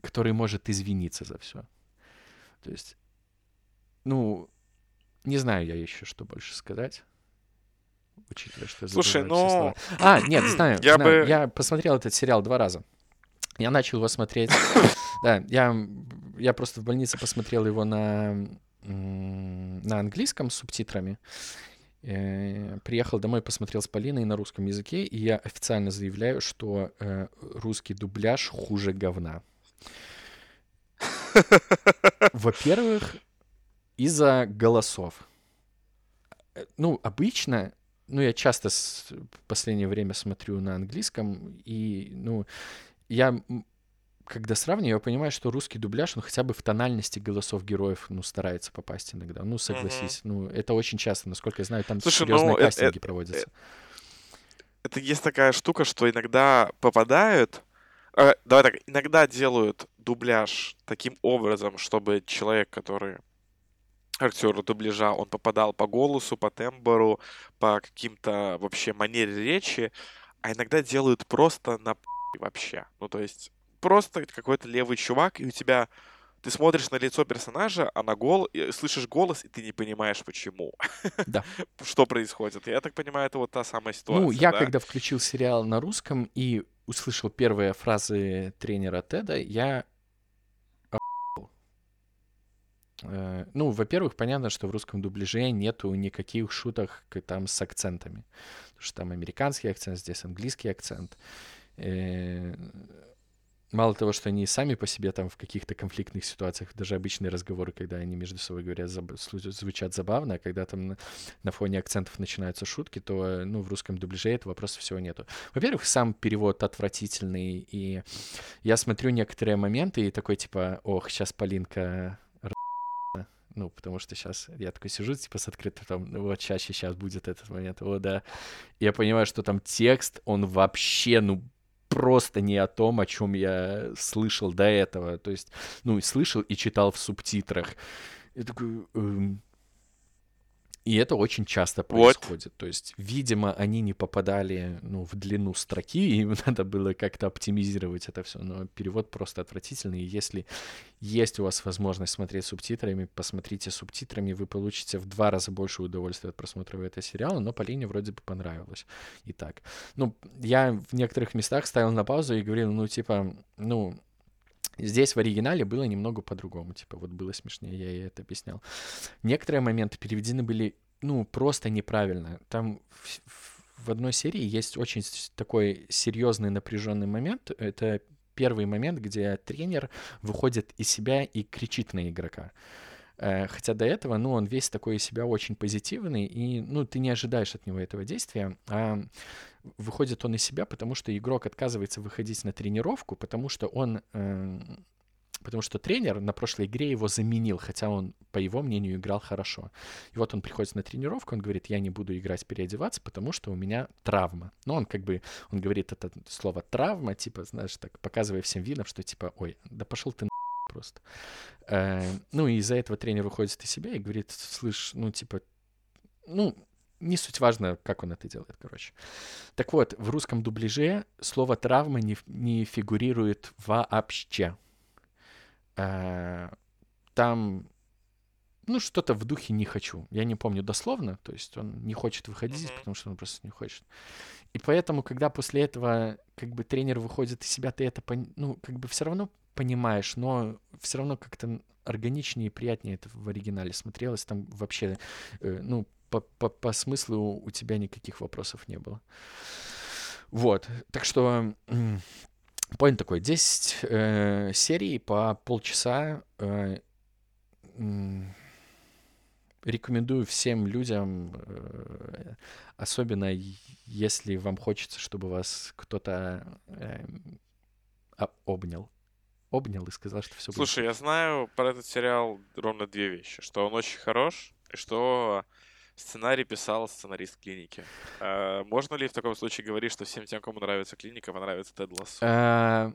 B: который может извиниться за все. То есть, ну, не знаю я еще, что больше сказать. Учитывая, что
A: Слушай, ну...
B: А, нет, знаю. Я, знаю. Бы... я посмотрел этот сериал два раза. Я начал его смотреть. да, я, я просто в больнице посмотрел его на, на английском с субтитрами. Э, приехал домой, посмотрел с Полиной на русском языке, и я официально заявляю, что э, русский дубляж хуже говна. Во-первых, из-за голосов. Э, ну, обычно, ну, я часто в последнее время смотрю на английском, и, ну, я когда сравниваю, я понимаю, что русский дубляж, он хотя бы в тональности голосов героев, ну, старается попасть иногда. Ну, согласись. Mm-hmm. Ну, это очень часто, насколько я знаю, там Слушай, серьезные ну, кастинги это, проводятся.
A: Это, это есть такая штука, что иногда попадают Э, давай так, иногда делают дубляж таким образом, чтобы человек, который актер дубляжа, он попадал по голосу, по тембру, по каким-то вообще манере речи, а иногда делают просто на вообще. Ну, то есть просто какой-то левый чувак, и у тебя ты смотришь на лицо персонажа, а на гол, и слышишь голос, и ты не понимаешь, почему.
B: Да.
A: Что происходит. Я так понимаю, это вот та самая ситуация.
B: Ну, я
A: да?
B: когда включил сериал на русском и услышал первые фразы тренера Теда, я. Э, Ну, во-первых, понятно, что в русском дубляже нету никаких шуток там с акцентами. Потому что там американский акцент, здесь английский акцент. Э, Мало того, что они сами по себе там в каких-то конфликтных ситуациях, даже обычные разговоры, когда они между собой говорят, заб- звучат забавно, а когда там на, на фоне акцентов начинаются шутки, то, э, ну, в русском дубляже этого просто всего нету. Во-первых, сам перевод отвратительный, и я смотрю некоторые моменты и такой, типа, ох, сейчас Полинка р***на». ну, потому что сейчас я такой сижу, типа, с открытым, ртом, ну, вот чаще сейчас будет этот момент, о, да. Я понимаю, что там текст, он вообще, ну, просто не о том, о чем я слышал до этого. То есть, ну, и слышал и читал в субтитрах. Я такой... эм, И это очень часто
A: Вот.
B: происходит. То есть, видимо, они не попадали ну, в длину строки, и им надо было как-то оптимизировать это все. Но перевод просто отвратительный. И если есть у вас возможность смотреть субтитрами, посмотрите субтитрами, вы получите в два раза больше удовольствия от просмотра этого сериала, но Полине вроде бы понравилось. И так. Ну, я в некоторых местах ставил на паузу и говорил, ну, типа, ну, Здесь в оригинале было немного по-другому, типа вот было смешнее, я ей это объяснял. Некоторые моменты переведены были, ну, просто неправильно. Там в, в одной серии есть очень такой серьезный напряженный момент. Это первый момент, где тренер выходит из себя и кричит на игрока. Э, Хотя до этого, ну, он весь такой из себя очень позитивный, и, ну, ты не ожидаешь от него этого действия, а выходит он из себя, потому что игрок отказывается выходить на тренировку, потому что он, эм, потому что тренер на прошлой игре его заменил, хотя он, по его мнению, играл хорошо. И вот он приходит на тренировку, он говорит, я не буду играть, переодеваться, потому что у меня травма. Но он как бы, он говорит это слово травма, типа, знаешь, так, показывая всем видом, что типа, ой, да пошел ты на просто. Э, ну, и из-за этого тренер выходит из себя и говорит, слышь, ну, типа, ну, не суть важно, как он это делает, короче. Так вот, в русском дубляже слово травма не, не фигурирует вообще. Э, Там, ну, что-то в духе не хочу. Я не помню дословно, то есть он не хочет выходить,
A: Мгм.
B: потому что он просто не хочет. И поэтому, когда после этого, как бы, тренер выходит из себя, ты это, пон- ну, как бы все равно понимаешь, но все равно как-то органичнее и приятнее это в оригинале смотрелось. Там вообще, э, ну, по, по, по смыслу у тебя никаких вопросов не было. Вот, так что поинт такой, 10 э, серий по полчаса. э, рекомендую всем людям, э, особенно если вам хочется, чтобы вас кто-то э, а- обнял. Обнял и сказал, что все будет
A: Слушай, я знаю про этот сериал ровно две вещи. Что он очень хорош, и что сценарий писал сценарист клиники. А можно ли в таком случае говорить, что всем тем, кому нравится клиника, понравится Тед Лассо?
B: Э,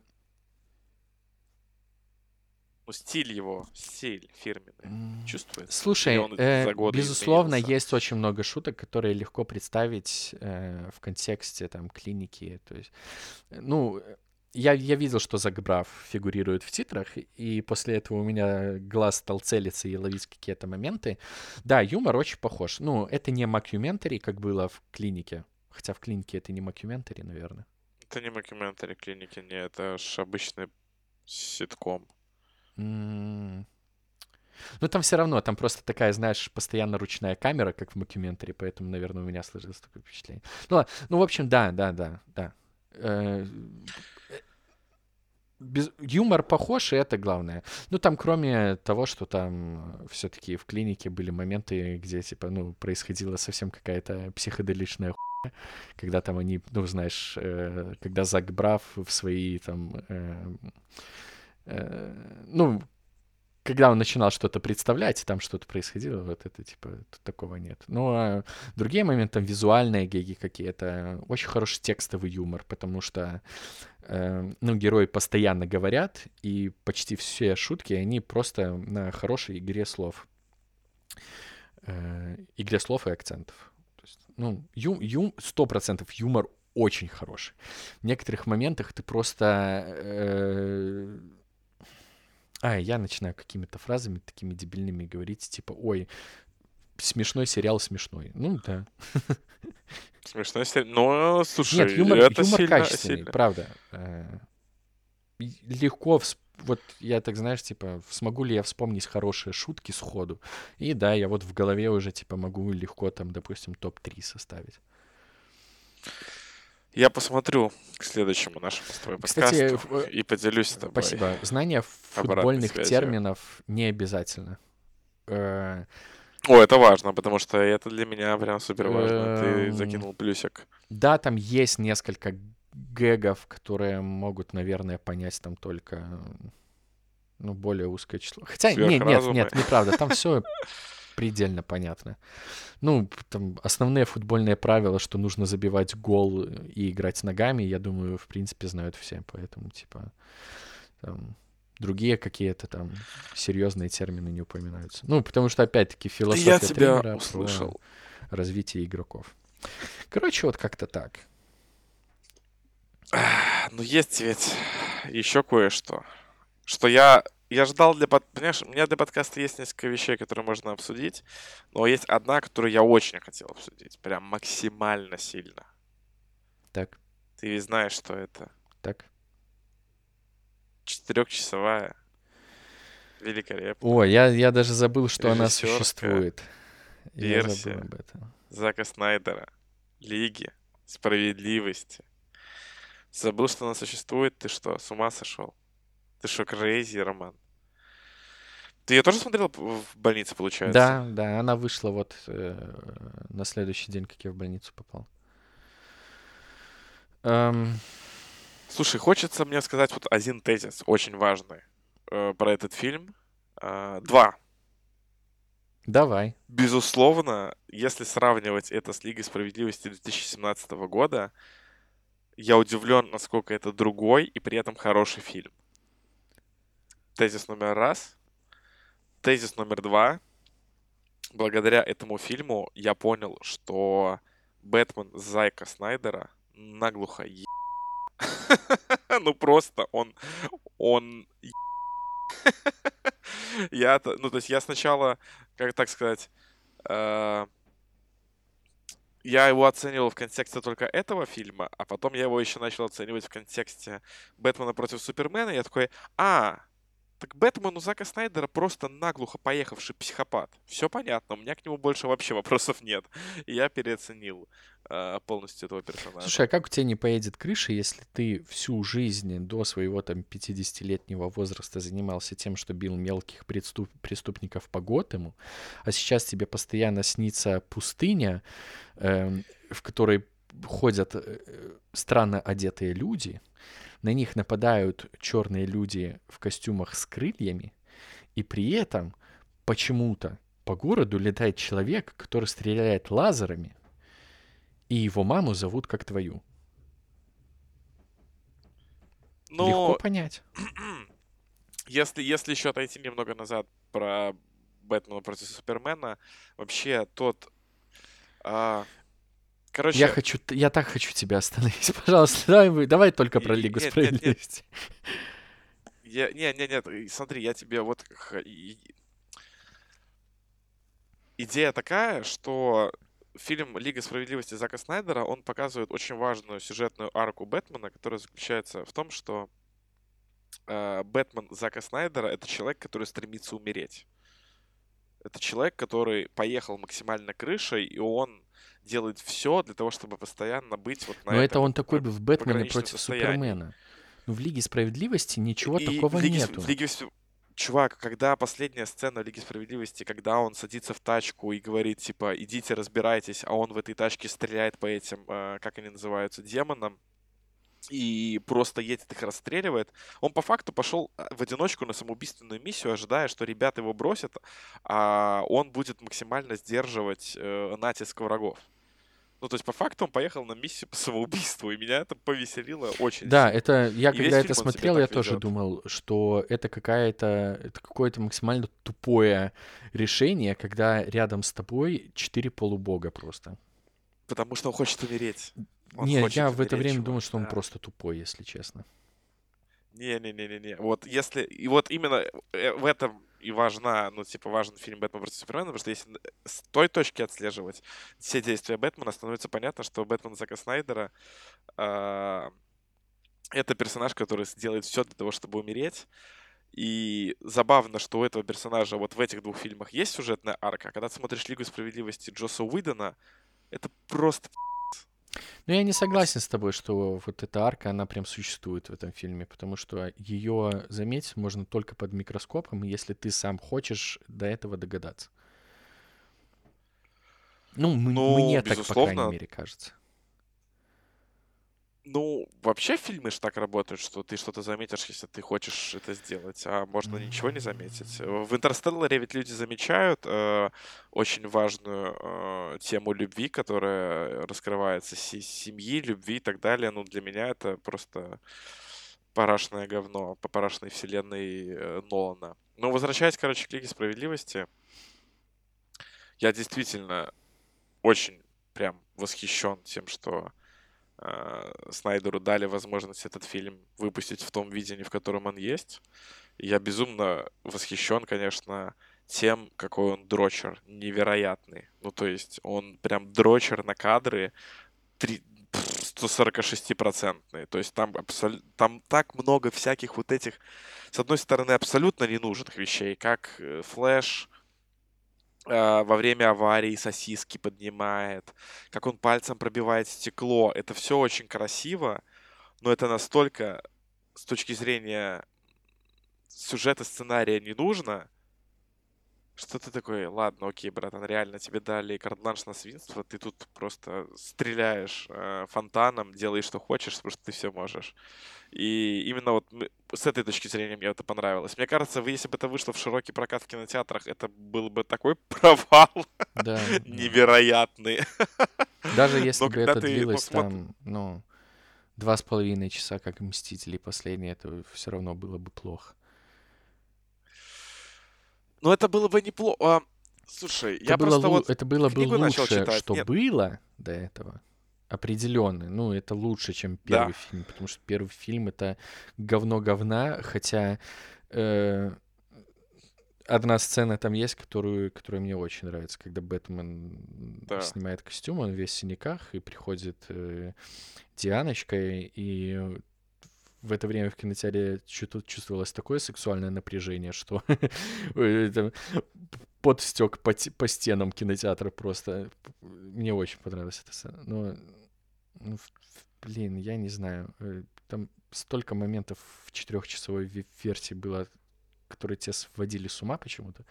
A: Ну, стиль его, стиль фирменный, чувствуется.
B: Слушай, э, безусловно,
A: изменился?
B: есть очень много шуток, которые легко представить э, в контексте там клиники. То есть, ну, я, я видел, что Зак Брафф фигурирует в титрах, и после этого у меня глаз стал целиться и ловить какие-то моменты. Да, юмор очень похож. Ну, это не макюментари, как было в клинике. Хотя в клинике это не макюментари, наверное.
A: Это не мокюментари клиники, не, это ж обычный ситком.
B: М. Ну, там все равно, там просто такая, знаешь, постоянно ручная камера, как в мокюментаре, поэтому, наверное, у меня сложилось такое впечатление. Ну, ладно. ну в общем, да, да, да, да. Э, без- Юмор похож, и это главное. Ну, там, кроме того, что там все-таки в клинике были моменты, где, типа, ну, происходила совсем какая-то психоделичная хуйня, когда там они, ну, знаешь, э, когда Зак Брав в свои там, э, э, ну, когда он начинал что-то представлять, там что-то происходило, вот это, типа, тут такого нет. Ну, а другие моменты, там, визуальные геги какие-то, очень хороший текстовый юмор, потому что, э, ну, герои постоянно говорят, и почти все шутки, они просто на хорошей игре слов. Э, игре слов и акцентов. То есть, ну, ю, ю, 100% юмор очень хороший. В некоторых моментах ты просто... Э, а, я начинаю какими-то фразами такими дебильными говорить, типа, ой, смешной сериал смешной. Ну, да.
A: Смешной сериал. Ну, слушай,
B: Нет, юмор,
A: это
B: юмор
A: сильно,
B: качественный,
A: сильно.
B: правда. Э, Легко, всп- вот я так, знаешь, типа, смогу ли я вспомнить хорошие шутки сходу? И да, я вот в голове уже, типа, могу легко там, допустим, топ-3 составить.
A: Я посмотрю к следующему нашему с тобой
B: Кстати,
A: подкасту
B: в-
A: и поделюсь с тобой.
B: Спасибо. Знание футбольных
A: связью.
B: терминов не обязательно. Э,
A: О, это важно, потому что это для меня прям супер важно. Ты
B: Эм,
A: закинул плюсик.
B: Да, там есть несколько гэгов, которые могут, наверное, понять там только ну, более узкое число. Хотя, нет, нет, нет, неправда, там все предельно понятно. Ну, там основные футбольные правила, что нужно забивать гол и играть ногами, я думаю, в принципе, знают все, поэтому, типа, там, другие какие-то там серьезные термины не упоминаются. Ну, потому что, опять-таки, философия
A: Я тебя
B: тренера
A: услышал.
B: развитие игроков. Короче, вот как-то так.
A: Ну, есть ведь еще кое-что. Что я... Я ждал для... под- Понимаешь, у меня для подкаста есть несколько вещей, которые можно обсудить. Но есть одна, которую я очень хотел обсудить. Прям максимально сильно.
B: Так,
A: Ты ведь знаешь, что это.
B: так.
A: Четырехчасовая. Великолепная.
B: О, я, я даже забыл, что она существует. Я
A: версия.
B: забыл об этом.
A: Зака Снайдера. Лиги. Справедливости. Забыл, что она существует? Ты что, с ума сошел? Ты что, крейзи, Роман? Ты ее тоже смотрел в больнице, получается?
B: Да, да, она вышла вот э, на следующий день, как я в больницу попал. Эм,
A: Слушай, хочется мне сказать вот один тезис, очень важный, э, про этот фильм. Э, два.
B: давай.
A: Безусловно, если сравнивать это с Лигой Справедливости 2017 года, я удивлен, насколько это другой и при этом хороший фильм. Тезис номер раз. Тезис номер два. Благодаря этому фильму я понял, что Бэтмен Зайка Снайдера наглухо е... Ну просто он... Он... Я... Ну то есть я сначала, как так сказать, э, я его оценивал в контексте только этого фильма, а потом я его еще начал оценивать в контексте Бэтмена против Супермена. и Я такой, а, так Бэтмен Зака Снайдера просто наглухо поехавший психопат. Все понятно, у меня к нему больше вообще вопросов нет. Я переоценил э, полностью этого персонажа.
B: Слушай, а как у тебя не поедет крыша, если ты всю жизнь до своего там 50-летнего возраста занимался тем, что бил мелких преступ- преступников по Готэmu, а сейчас тебе постоянно снится пустыня, эм, в которой ходят э, странно одетые люди, на них нападают черные люди в костюмах с крыльями, и при этом почему-то по городу летает человек, который стреляет лазерами, и его маму зовут как твою. Легко
A: Но
B: понять.
A: если, если еще отойти немного назад про Бэтмена против Супермена, вообще тот... а, короче,
B: Я хочу, я так хочу тебя остановить, пожалуйста. Давай, давай только про Лигу
A: нет, нет, нет.
B: справедливости.
A: Я, не, не, нет, и смотри, я тебе вот идея такая, что фильм Лига справедливости Зака Снайдера, он показывает очень важную сюжетную арку Бэтмена, которая заключается в том, что э, Бэтмен Зака Снайдера это человек, который стремится умереть. Это человек, который поехал максимально крышей, и он делает все для того, чтобы постоянно быть вот на
B: Но это
A: этом
B: он
A: вот
B: такой
A: пр-
B: в Бэтмене против
A: состоянии.
B: Супермена. Ну, в Лиге справедливости ничего
A: И
B: такого
A: в Лиге,
B: нету.
A: в Лиге Чувак, когда последняя сцена Лиги Справедливости, когда он садится в тачку и говорит, типа, идите разбирайтесь, а он в этой тачке стреляет по этим, э, как они называются, демонам, и просто едет их расстреливает. Он по факту пошел а, в одиночку на самоубийственную миссию, ожидая, что ребята его бросят, а он будет максимально сдерживать э, натиск врагов. Ну, то есть, по факту, он поехал на миссию по самоубийству, и меня это повеселило очень
B: Да, это я
A: И
B: когда это смотрел, я
A: так
B: тоже
A: ведет.
B: думал, что это какая-то, это какое-то максимально тупое решение, когда рядом с тобой четыре полубога просто.
A: Потому что он хочет умереть. Он
B: Не,
A: хочет
B: я в это время думал, что он
A: да.
B: просто тупой, если честно.
A: Не-не-не-не-не. Вот если... И вот именно э, в этом и важна, ну, типа, важен фильм «Бэтмен против Супермена», потому что если с той точки отслеживать все действия Бэтмена, становится понятно, что Бэтмен Зака Снайдера а, это персонаж, который сделает все для того, чтобы умереть. И забавно, что у этого персонажа вот в этих двух фильмах есть сюжетная арка. А когда ты смотришь «Лигу справедливости» Джосса Уидона, это просто
B: Но я не согласен с тобой, что вот эта арка, она прям существует в этом фильме, потому что ее заметить можно только под микроскопом, если ты сам хочешь до этого догадаться. Ну,
A: Ну,
B: мне так, по крайней мере, кажется.
A: Ну, вообще фильмы же так работают, что ты что-то заметишь, если ты хочешь это сделать, а можно ничего не заметить. Э, В «Интерстелларе» ведь люди замечают э, очень важную э, тему любви, которая раскрывается, се- семьи, любви и так далее. Ну, для меня это просто парашное говно по парашной вселенной э, Нолана. Но возвращаясь, короче, к Лиге Справедливости, я действительно очень прям восхищен тем, что Снайдеру дали возможность этот фильм выпустить в том видении, в котором он есть. Я безумно восхищен, конечно, тем, какой он дрочер, невероятный. Ну, то есть он прям дрочер на кадры три- пф, 146-процентный. То есть там, абсол- там так много всяких вот этих, с одной стороны, абсолютно ненужных вещей, как э, флэш, э, во время аварии сосиски поднимает, как он пальцем пробивает стекло. Это все очень красиво, но это настолько с точки зрения сюжета, сценария не нужно, что ты такой, ладно, окей, братан, реально тебе дали карт-бланш на свинство, ты тут просто стреляешь э, фонтаном, делаешь, что хочешь, потому что ты все можешь. И именно вот с этой точки зрения мне это понравилось. Мне кажется, вы, если бы это вышло в широкий прокат в кинотеатрах, это был бы такой провал
B: Да,
A: невероятный.
B: Даже если
A: Но
B: бы это
A: ты,
B: длилось там, ну, два с половиной часа, как Мстители последние, это все равно было бы плохо.
A: Но это было бы неплохо. Слушай,
B: Это
A: я
B: было,
A: просто
B: лу-
A: вот
B: это было бы лучше,
A: читать.
B: что
A: Нет.
B: было до этого. Определенно. Ну, это лучше, чем
A: Да.
B: первый фильм, потому что первый фильм это говно говна, хотя э, одна сцена там есть, которую, которая мне очень нравится, когда Бэтмен
A: Да.
B: снимает костюм, он весь в синяках, и приходит э, Дианочка, и в это время в кинотеатре чу- чувствовалось такое сексуальное напряжение, что это пот стек по, по стенам кинотеатра просто. Мне очень понравилась эта сцена. Но, ну, блин, я не знаю. э, Там столько моментов в четырехчасовой ве- версии было, которые тебя сводили с ума почему-то.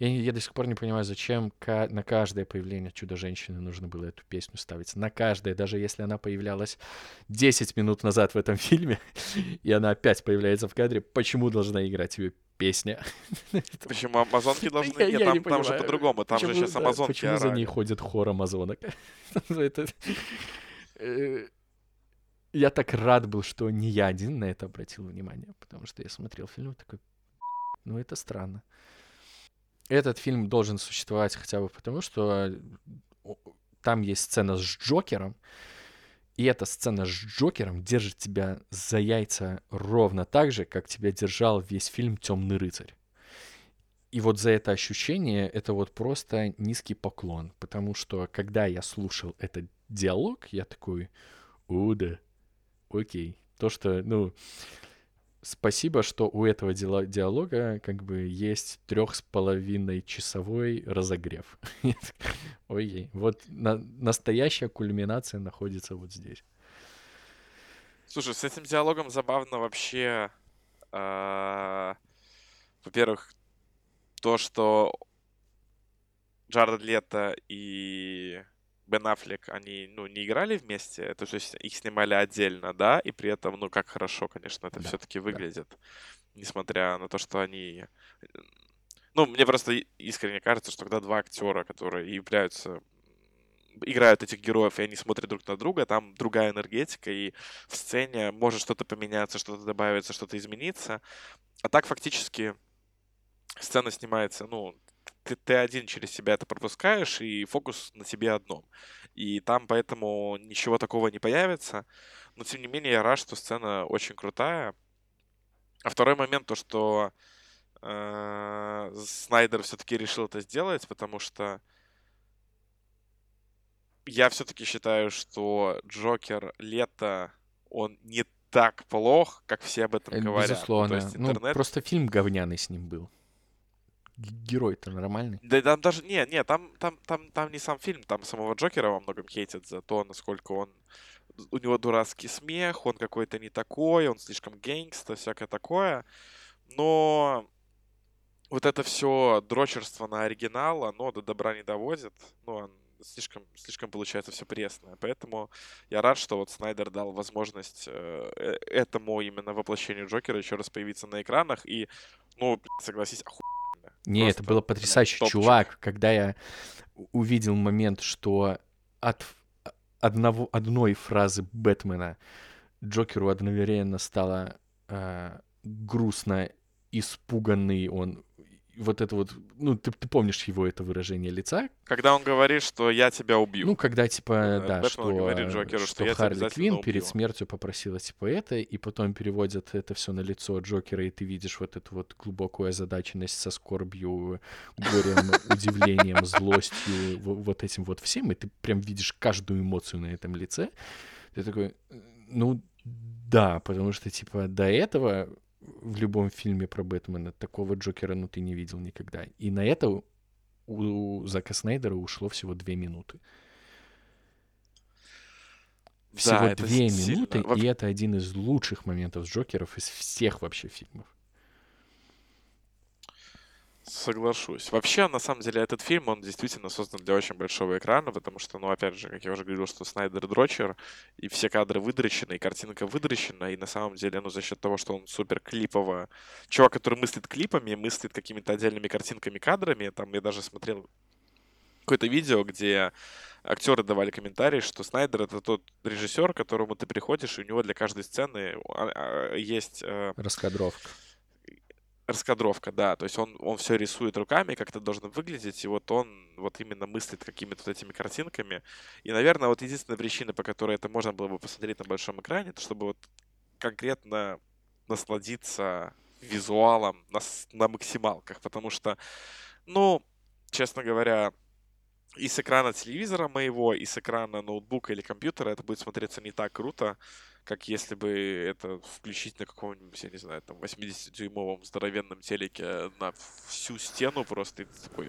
B: Я, не- я до сих пор не понимаю, зачем на каждое появление Чудо-женщины нужно было эту песню ставить. На каждое, даже если она появлялась 10 минут назад в этом фильме, и она опять появляется в кадре, почему должна играть ее песня?
A: Почему амазонки должны...
B: Я-
A: Нет,
B: я
A: там,
B: не
A: там же по-другому. Там же
B: Почему,
A: сейчас
B: да,
A: амазонки
B: Почему за ней
A: орали.
B: ходит хор амазонок? Это- э, Я так рад был, что не я один на это обратил внимание, потому что я смотрел фильм и такой, ну это странно. Этот фильм должен существовать хотя бы потому, что о- там есть сцена с Джокером, и эта сцена с Джокером держит тебя за яйца ровно так же, как тебя держал весь фильм Темный рыцарь. И вот за это ощущение это вот просто низкий поклон, потому что когда я слушал этот диалог, я такой, о, да, окей. То, что, ну, спасибо, что у этого диалога как бы есть трех с половиной часовой разогрев. Окей, вот на- настоящая кульминация находится вот здесь.
A: Слушай, с этим диалогом забавно вообще. а, Во-первых, то, что Джаред Лето и Бен Аффлек, они, ну, не играли вместе, это то есть их снимали отдельно, да, и при этом, ну, как хорошо, конечно, это
B: Да,
A: все-таки
B: да.
A: выглядит, несмотря на то, что они... Ну, мне просто искренне кажется, что когда два актера, которые являются играют этих героев, и они смотрят друг на друга, там другая энергетика, и в сцене может что-то поменяться, что-то добавиться, что-то измениться. А так фактически сцена снимается, ну, ты, ты один через себя это пропускаешь, и фокус на тебе одном. И там поэтому ничего такого не появится. Но тем не менее я рад, что сцена очень крутая. А второй момент то, что э, Снайдер все-таки решил это сделать, потому что я все-таки считаю, что Джокер лето, он не так плох, как все об этом
B: Э,
A: говорят. То
B: Безусловно.
A: есть
B: Ну,
A: интернет
B: просто фильм говняный с ним был. Герой-то нормальный.
A: Да там даже... Не, не, там, там, там, там не сам фильм, там самого Джокера во многом хейтят за то, насколько он... У него дурацкий смех, он какой-то не такой, он слишком гейнгста, всякое такое. Но вот это все дрочерство на оригинал, оно до добра не доводит. Ну, слишком, слишком получается все пресное. Поэтому я рад, что вот Снайдер дал возможность э, э, этому именно воплощению Джокера еще раз появиться на экранах. И, ну, согласись, охуенно.
B: Не, это было потрясающе.
A: топчик.
B: Чувак, когда я увидел момент, что от одного, одной фразы Бэтмена Джокеру одновременно стало э, грустно, испуганный он. Вот это вот, ну, ты, ты помнишь его это выражение лица?
A: Когда он говорит, что я тебя убью.
B: Ну, когда, типа,
A: Э,
B: да,
A: Бэтмен
B: что,
A: говорит Джокеру, что
B: что
A: я
B: Харли Квинн перед смертью попросила, типа, это, и потом переводят это все на лицо Джокера, и ты видишь вот эту вот глубокую озадаченность со скорбью, горем, удивлением, злостью, во- вот этим вот всем, и ты прям видишь каждую эмоцию на этом лице. Ты такой, ну, да, потому что, типа, до этого в любом фильме про Бэтмена такого Джокера, ну, ты не видел никогда. И на это у- Зака Снайдера ушло всего две минуты. Всего
A: Да,
B: две
A: сильно.
B: минуты,
A: Во-
B: и это один из лучших моментов Джокеров из всех вообще фильмов.
A: Соглашусь. Вообще, на самом деле, этот фильм, он действительно создан для очень большого экрана, потому что, ну, опять же, как я уже говорил, что Снайдер дрочер, и все кадры выдрочены, и картинка выдрочена, и на самом деле, ну, за счет того, что он супер клипово... Чувак, который мыслит клипами, мыслит какими-то отдельными картинками, кадрами, там я даже смотрел какое-то видео, где актеры давали комментарий, что Снайдер — это тот режиссер, к которому ты приходишь, и у него для каждой сцены а, а, есть э,
B: Раскадровка.
A: Раскадровка, да. То есть он, он все рисует руками, как это должно выглядеть, и вот он вот именно мыслит какими-то вот этими картинками. И, наверное, вот единственная причина, по которой это можно было бы посмотреть на большом экране, это чтобы вот конкретно насладиться визуалом на, на максималках, потому что, ну, честно говоря, и с экрана телевизора моего, и с экрана ноутбука или компьютера это будет смотреться не так круто, как если бы это включить на каком-нибудь, я не знаю, там 80-дюймовом здоровенном телеке на всю стену просто, и ты такой!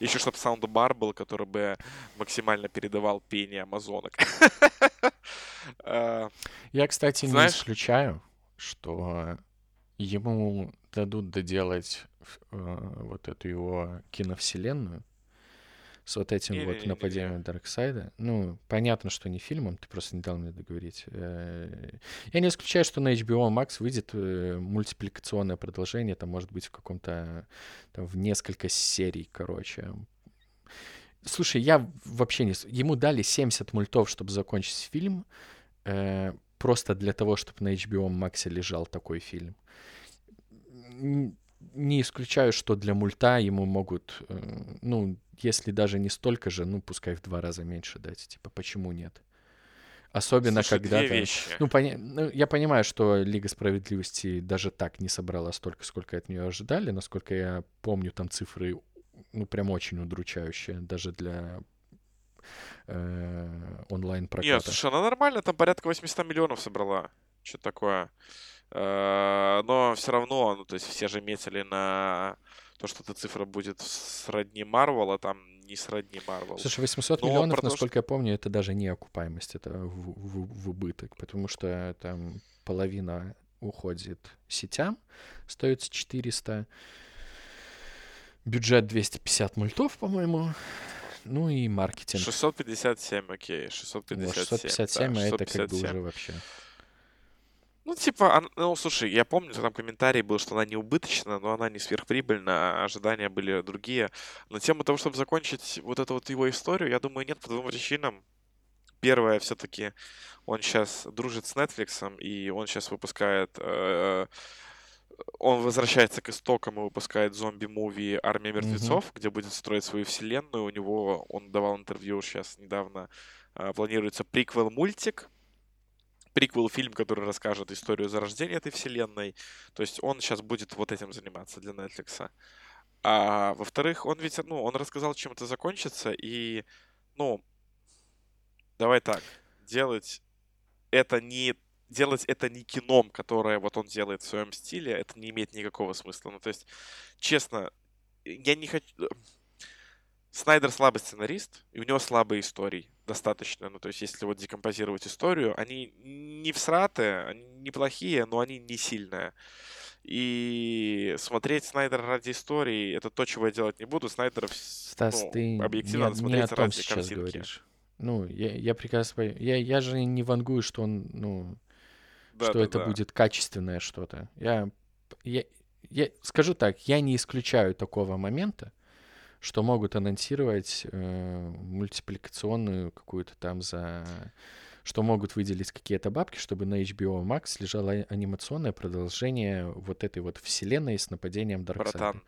A: Еще чтобы саундбар был, который бы максимально передавал пение амазонок. А,
B: Я, кстати, не исключаю, что ему дадут доделать э, вот эту его киновселенную с вот этим вот
A: Не-не-не-не-не.
B: нападением Дарксайда. Ну, понятно, что не фильмом, ты просто не дал мне договорить. Э, Я не исключаю, что на HBO Max выйдет э, мультипликационное продолжение, там, может быть, в каком-то, там, в несколько серий, короче. Слушай, я вообще не... Ему дали 70 мультов, чтобы закончить фильм, э, просто для того, чтобы на HBO Max лежал такой фильм. Не исключаю, что для мульта ему могут, э, ну, если даже не столько же, ну, пускай в два раза меньше дать. Типа, почему нет? Особенно,
A: слушай,
B: когда
A: две вещи.
B: ну, поня- ну, я понимаю, что Лига Справедливости даже так не собрала столько, сколько от нее ожидали. Насколько я помню, там цифры, ну, прям очень удручающие, даже для э, онлайн-проката.
A: Нет, слушай, она нормально, там порядка 800 миллионов собрала. Что такое? Э, Но все равно, ну, то есть все же метили на то, что эта цифра будет сродни Марвел, а там не сродни Марвел.
B: Слушай, 800
A: Но
B: миллионов,
A: про то,
B: насколько я помню, это даже не окупаемость, это в, в- в убыток, потому что там половина уходит сетям, остается 400, бюджет 250 мультов, по-моему, Ну и маркетинг.
A: 657, окей, 657.
B: Вот, 657,
A: да,
B: а это как бы
A: 657.
B: уже вообще.
A: Ну, типа, ну, слушай, я помню, там комментарий был, что она не убыточна, но она не сверхприбыльна, а ожидания были другие. Но тема того, чтобы закончить вот эту вот его историю, я думаю, нет по двум причинам. Первое, все-таки он сейчас дружит с Netflix, и он сейчас выпускает... э, он возвращается к истокам и выпускает зомби-муви «Армия мертвецов», где будет строить свою вселенную. У него, он давал интервью сейчас недавно, э, планируется приквел-мультик, приквел-фильм, который расскажет историю зарождения этой вселенной. То есть он сейчас будет вот этим заниматься для Netflix. А во-вторых, он ведь, ну, он рассказал, чем это закончится, и, ну, давай так, делать это не делать это не кином, которое вот он делает в своем стиле, это не имеет никакого смысла. Ну, то есть, честно, я не хочу... Снайдер слабый сценарист, и у него слабые истории достаточно. Ну, то есть, если вот декомпозировать историю, они не всраты, они неплохие, но они не сильные. И смотреть Снайдера ради истории, это то, чего я делать не буду. Снайдер, вс-
B: Стас,
A: ну,
B: ты
A: объективно
B: не, не о
A: смотреть
B: том
A: ради
B: сейчас
A: картинки.
B: говоришь. Ну, я, я прекрасно понимаю. Я, я же не вангую, что он, ну, что это
A: Да-да-да.
B: будет качественное что-то. Я, я, я скажу так, я не исключаю такого момента, что могут анонсировать э, мультипликационную какую-то там за... Что могут выделить какие-то бабки, чтобы на HBO Max лежало а- анимационное продолжение вот этой вот вселенной с нападением Дарксайда.
A: Братан,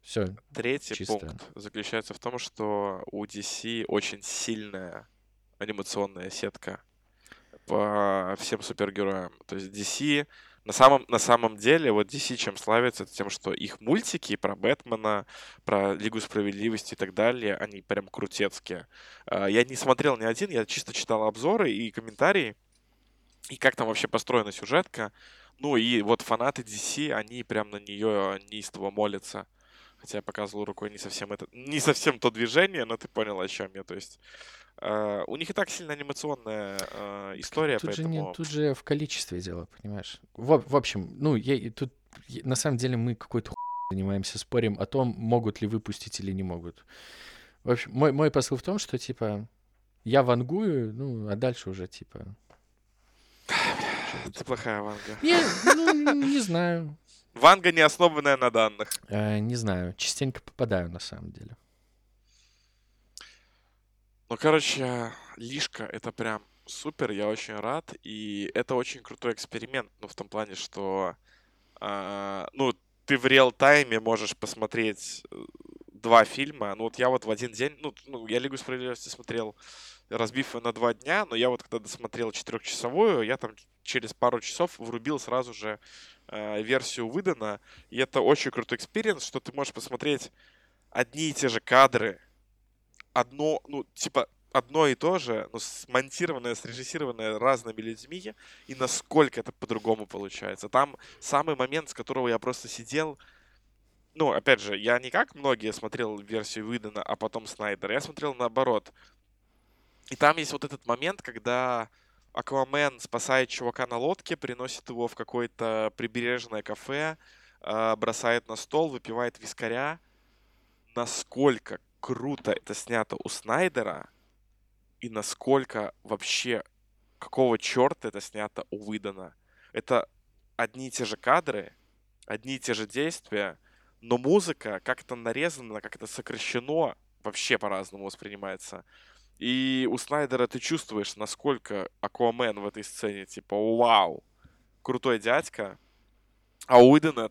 B: Все,
A: Третий
B: Чисто.
A: пункт заключается в том, что у DC очень сильная анимационная сетка по всем супергероям. То есть DC на самом, на самом деле, вот DC чем славится, это тем, что их мультики про Бэтмена, про Лигу Справедливости и так далее, они прям крутецкие. А, Я не смотрел ни один, я чисто читал обзоры и комментарии, и как там вообще построена сюжетка. Ну и вот фанаты DC, они прям на нее неистово молятся. Хотя я показывал рукой не совсем это, не совсем то движение, но ты понял, о чем я. То есть э, у них и так сильно анимационная э, история,
B: Тут же,
A: поэтому
B: не, тут же в количестве дело, понимаешь? В, в общем, ну, я, тут я- на самом деле мы какой-то хуй занимаемся, спорим о том, могут ли выпустить или не могут. В общем, мой, мой посыл в том, что, типа, я вангую, ну, а дальше уже, типа...
A: ты плохая Ванга.
B: Не, ну, не знаю.
A: Ванга не основанная на данных.
B: Э, не знаю, частенько попадаю, на самом деле.
A: Ну, короче, Лишка — это прям супер, я очень рад. И это очень крутой эксперимент, ну, в том плане, что, а, ну, ты в реал-тайме можешь посмотреть э, два фильма. Ну, вот я вот в один день, ну, ну, я Лигу Справедливости смотрел, разбив ее на два дня, но я вот когда досмотрел четырехчасовую, я там через пару часов врубил сразу же э, версию Уидона. И это очень крутой experience, что ты можешь посмотреть одни и те же кадры, одно, ну, типа, одно и то же, но смонтированное, срежиссированное разными людьми, и насколько это по-другому получается. Там самый момент, с которого я просто сидел, ну, опять же, я не как многие смотрел версию Уидона, а потом Снайдера, я смотрел наоборот. И там есть вот этот момент, когда Аквамен спасает чувака на лодке, приносит его в какое-то прибережное кафе, а, бросает на стол, выпивает вискаря. Насколько круто это снято у Снайдера, и насколько вообще, какого черта это снято у Выдана. Это одни и те же кадры, одни и те же действия, но музыка как-то нарезана, как-то сокращено, вообще по-разному воспринимается. И у Снайдера ты чувствуешь, насколько Аквамен в этой сцене, типа, вау, крутой дядька. А у Уидона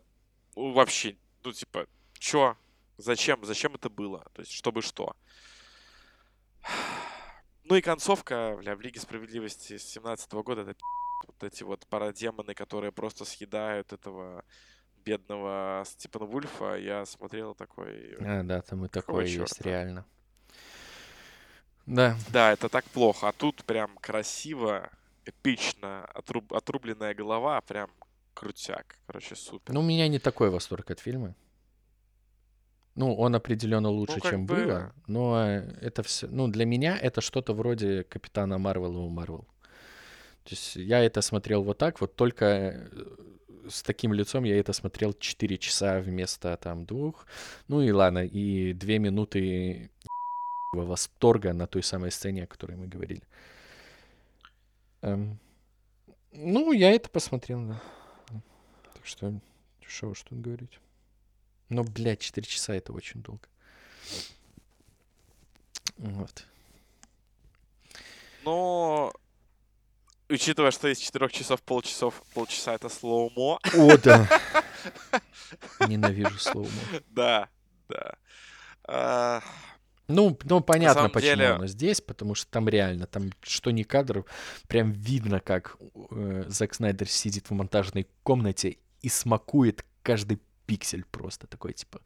A: ну, вообще, ну, типа, чё? Зачем? Зачем это было? То есть, чтобы что? Ну и концовка, бля, в Лиге Справедливости с 17 года, это вот эти вот парадемоны, которые просто съедают этого бедного Степана Вульфа, я смотрел такой...
B: А, да, там и такое есть, реально. Да,
A: Да, это так плохо. А тут прям красиво, эпично, отруб- отрубленная голова, прям крутяк. Короче, супер.
B: ну, у меня не такой восторг от фильма. Ну, он определенно лучше,
A: Ну,
B: чем
A: бы-
B: было, но это все, ну, для меня это что-то вроде Капитана Марвела у Марвел. То есть я это смотрел вот так, вот только э, с таким лицом я это смотрел 4 часа вместо там двух. Ну и ладно, и две минуты восторга на той самой сцене, о которой мы говорили. Эм, ну, я это посмотрел, да. Так что, что уж тут говорить. Но, блядь, 4 часа это очень долго. Вот.
A: Но, учитывая, что из 4 часов полчасов, полчаса это slow-mo.
B: О, да. Ненавижу slow-mo.
A: Да, да.
B: Ну, ну понятно, почему
A: деле-
B: оно здесь, потому что там реально, там что ни кадр, прям видно, как э, Зак Снайдер сидит в монтажной комнате и смакует каждый пиксель просто такой, типа,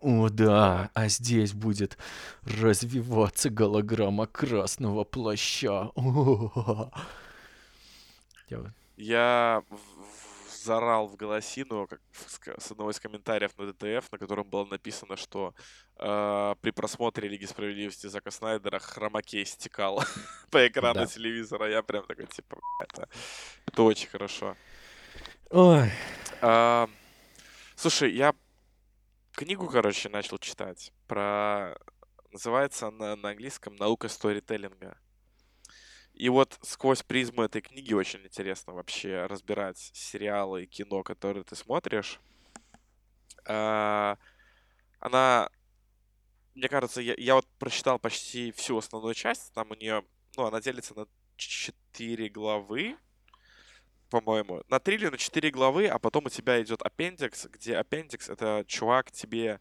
B: о да, а здесь будет развиваться голограмма красного плаща. О-о-о». Я вот-
A: Я в- в- голосину как с одного из комментариев на ДТФ, на котором было написано, что э, при просмотре Лиги Справедливости Зака Снайдера хромакей стекал по экрану
B: Да.
A: телевизора. Я прям такой, типа, это, это очень хорошо.
B: Ой,
A: А, слушай, я книгу, короче, начал читать про... Называется она на английском «Наука сторителлинга». И вот сквозь призму этой книги очень интересно вообще разбирать сериалы и кино, которые ты смотришь. А, Она, мне кажется, я, я вот прочитал почти всю основную часть. Там у нее, ну, она делится на четыре главы, по-моему. На три или на четыре главы, а потом у тебя идет аппендикс, где аппендикс — это чувак тебе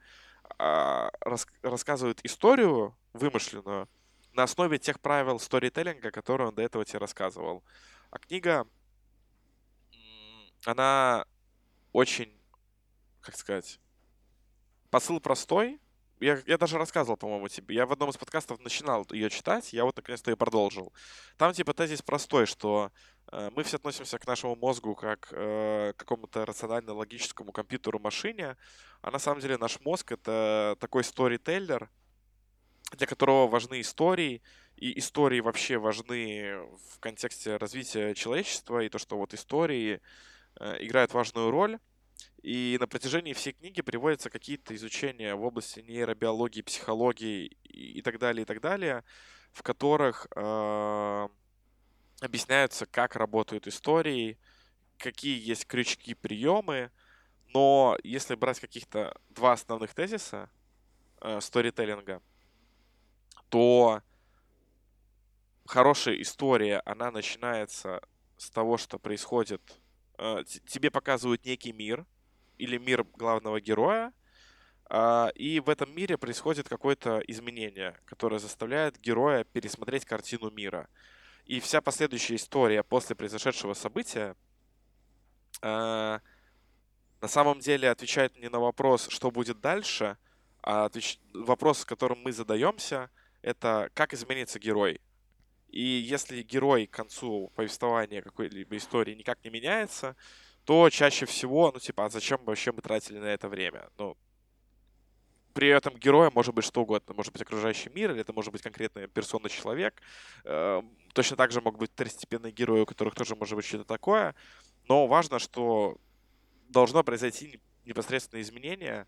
A: а, рас- рассказывает историю вымышленную на основе тех правил сторителлинга, которые он до этого тебе рассказывал. А книга, она очень, как сказать, посыл простой. Я, я даже рассказывал, по-моему, тебе. Я в одном из подкастов начинал ее читать, я вот наконец-то и продолжил. Там типа тезис простой, что э, мы все относимся к нашему мозгу как э, к какому-то рационально-логическому компьютеру машине, а на самом деле наш мозг это такой сторителлер, для которого важны истории, и истории вообще важны в контексте развития человечества, и то, что вот истории э, играют важную роль. И на протяжении всей книги приводятся какие-то изучения в области нейробиологии, психологии и, так далее, и так далее, в которых э, объясняются, как работают истории, какие есть крючки, приемы. Но если брать каких-то два основных тезиса э, сторителлинга, то хорошая история, она начинается с того, что происходит... э, тебе показывают некий мир или мир главного героя, а, и в этом мире происходит какое-то изменение, которое заставляет героя пересмотреть картину мира. И вся последующая история после произошедшего события а, на самом деле отвечает не на вопрос, что будет дальше, а вопрос, с которым мы задаемся, это как изменится герой. И если герой к концу повествования какой-либо истории никак не меняется, то чаще всего, ну, типа, а зачем вообще мы тратили на это время? Ну, при этом героя может быть что угодно. Может быть окружающий мир, или это может быть конкретная персона, человек. Э, Точно так же могут быть второстепенные герои, у которых тоже может быть что-то такое. Но важно, что должно произойти непосредственное изменение.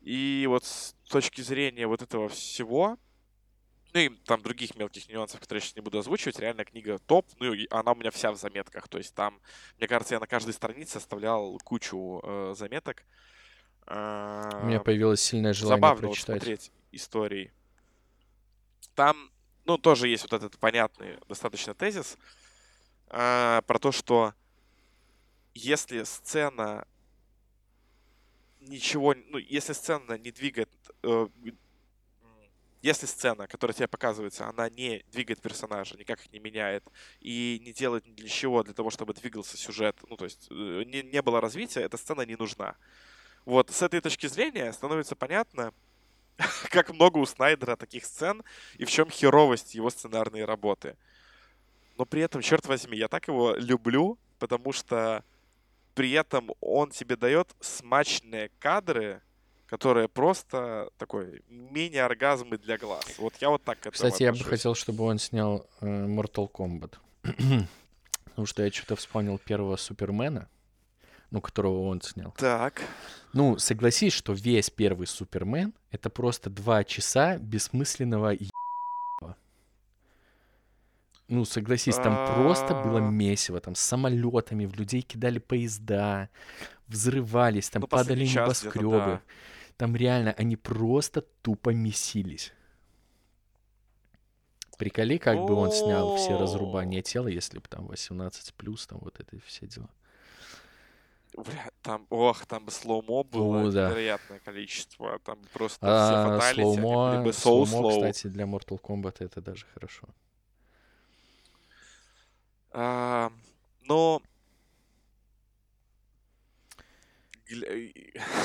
A: И вот с точки зрения вот этого всего, ну и там других мелких нюансов, которые я сейчас не буду озвучивать, реально книга топ, ну и она у меня вся в заметках. То есть там, мне кажется, я на каждой странице оставлял кучу э, заметок.
B: у меня
A: А,
B: появилось сильное желание
A: забавно вот
B: прочитать.
A: смотреть истории. Там, ну, тоже есть вот этот понятный достаточно тезис а, про то, что если сцена ничего, ну, если сцена не двигает, э, если сцена, которая тебе показывается, она не двигает персонажа, никак их не меняет и не делает ни для чего, для того, чтобы двигался сюжет, ну, то есть э, не, не было развития, эта сцена не нужна. Вот, с этой точки зрения становится понятно, как много у Снайдера таких сцен и в чем херовость его сценарной работы. Но при этом, черт возьми, я так его люблю, потому что при этом он тебе дает смачные кадры, которые просто такой мини-оргазмы для глаз. Вот я вот так к этому
B: Кстати, я бы
A: отношусь.
B: хотел, чтобы он снял э, Mortal Kombat. Потому что я что-то вспомнил первого Супермена, ну, которого он снял.
A: Так.
B: Ну, согласись, что весь первый Супермен — это просто два часа бессмысленного Ну, согласись, там просто было
A: А,
B: месиво, там с самолетами, в людей кидали поезда, взрывались, там
A: Ну,
B: падали небоскребы.
A: да.
B: Там реально они просто тупо месились. Приколи, как бы он снял все разрубания тела, если бы там 18 плюс, там вот это все дела.
A: бля, там, ох, там бы слоумо было
B: О, да.
A: невероятное количество. Там просто все
B: А
A: фаталити, они были
B: слоумо,
A: бы so
B: слоумо,
A: slow.
B: кстати, для Mortal Kombat это даже хорошо.
A: А, но... гля- и-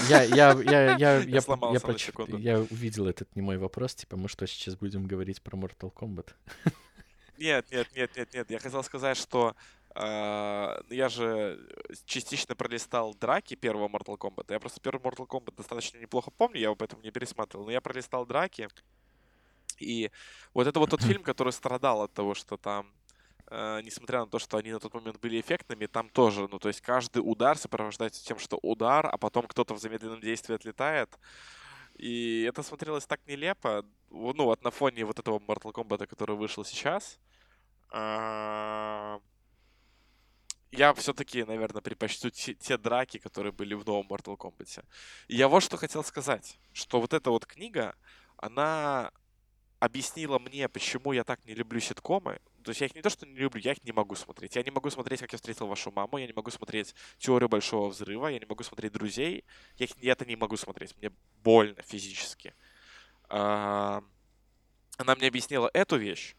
B: Я, я, я, я, я,
A: Я
B: по- я,
A: сломался на секунду.
B: я увидел этот не мой вопрос, типа, мы что, сейчас будем говорить про Mortal Kombat?
A: Нет, нет, нет, нет, нет. Я хотел сказать, что а, я же частично пролистал драки первого Mortal Kombat. Я просто первый Mortal Kombat достаточно неплохо помню, я его поэтому не пересматривал. Но я пролистал драки. И вот это вот тот фильм, который страдал от того, что там, э, несмотря на то, что они на тот момент были эффектными, там тоже, ну, то есть каждый удар сопровождается тем, что удар, а потом кто-то в замедленном действии отлетает. И это смотрелось так нелепо, ну, вот на фоне вот этого Mortal Kombat, который вышел сейчас. А, Я все-таки, наверное, предпочту те, те драки, которые были в новом Mortal Kombat. И я вот что хотел сказать, что вот эта вот книга, она объяснила мне, почему я так не люблю ситкомы. То есть я их не то, что не люблю, я их не могу смотреть. Я не могу смотреть, как я встретил вашу маму, я не могу смотреть теорию большого взрыва, я не могу смотреть друзей. Я, их, я это не могу смотреть. Мне больно физически. А, Она мне объяснила эту вещь,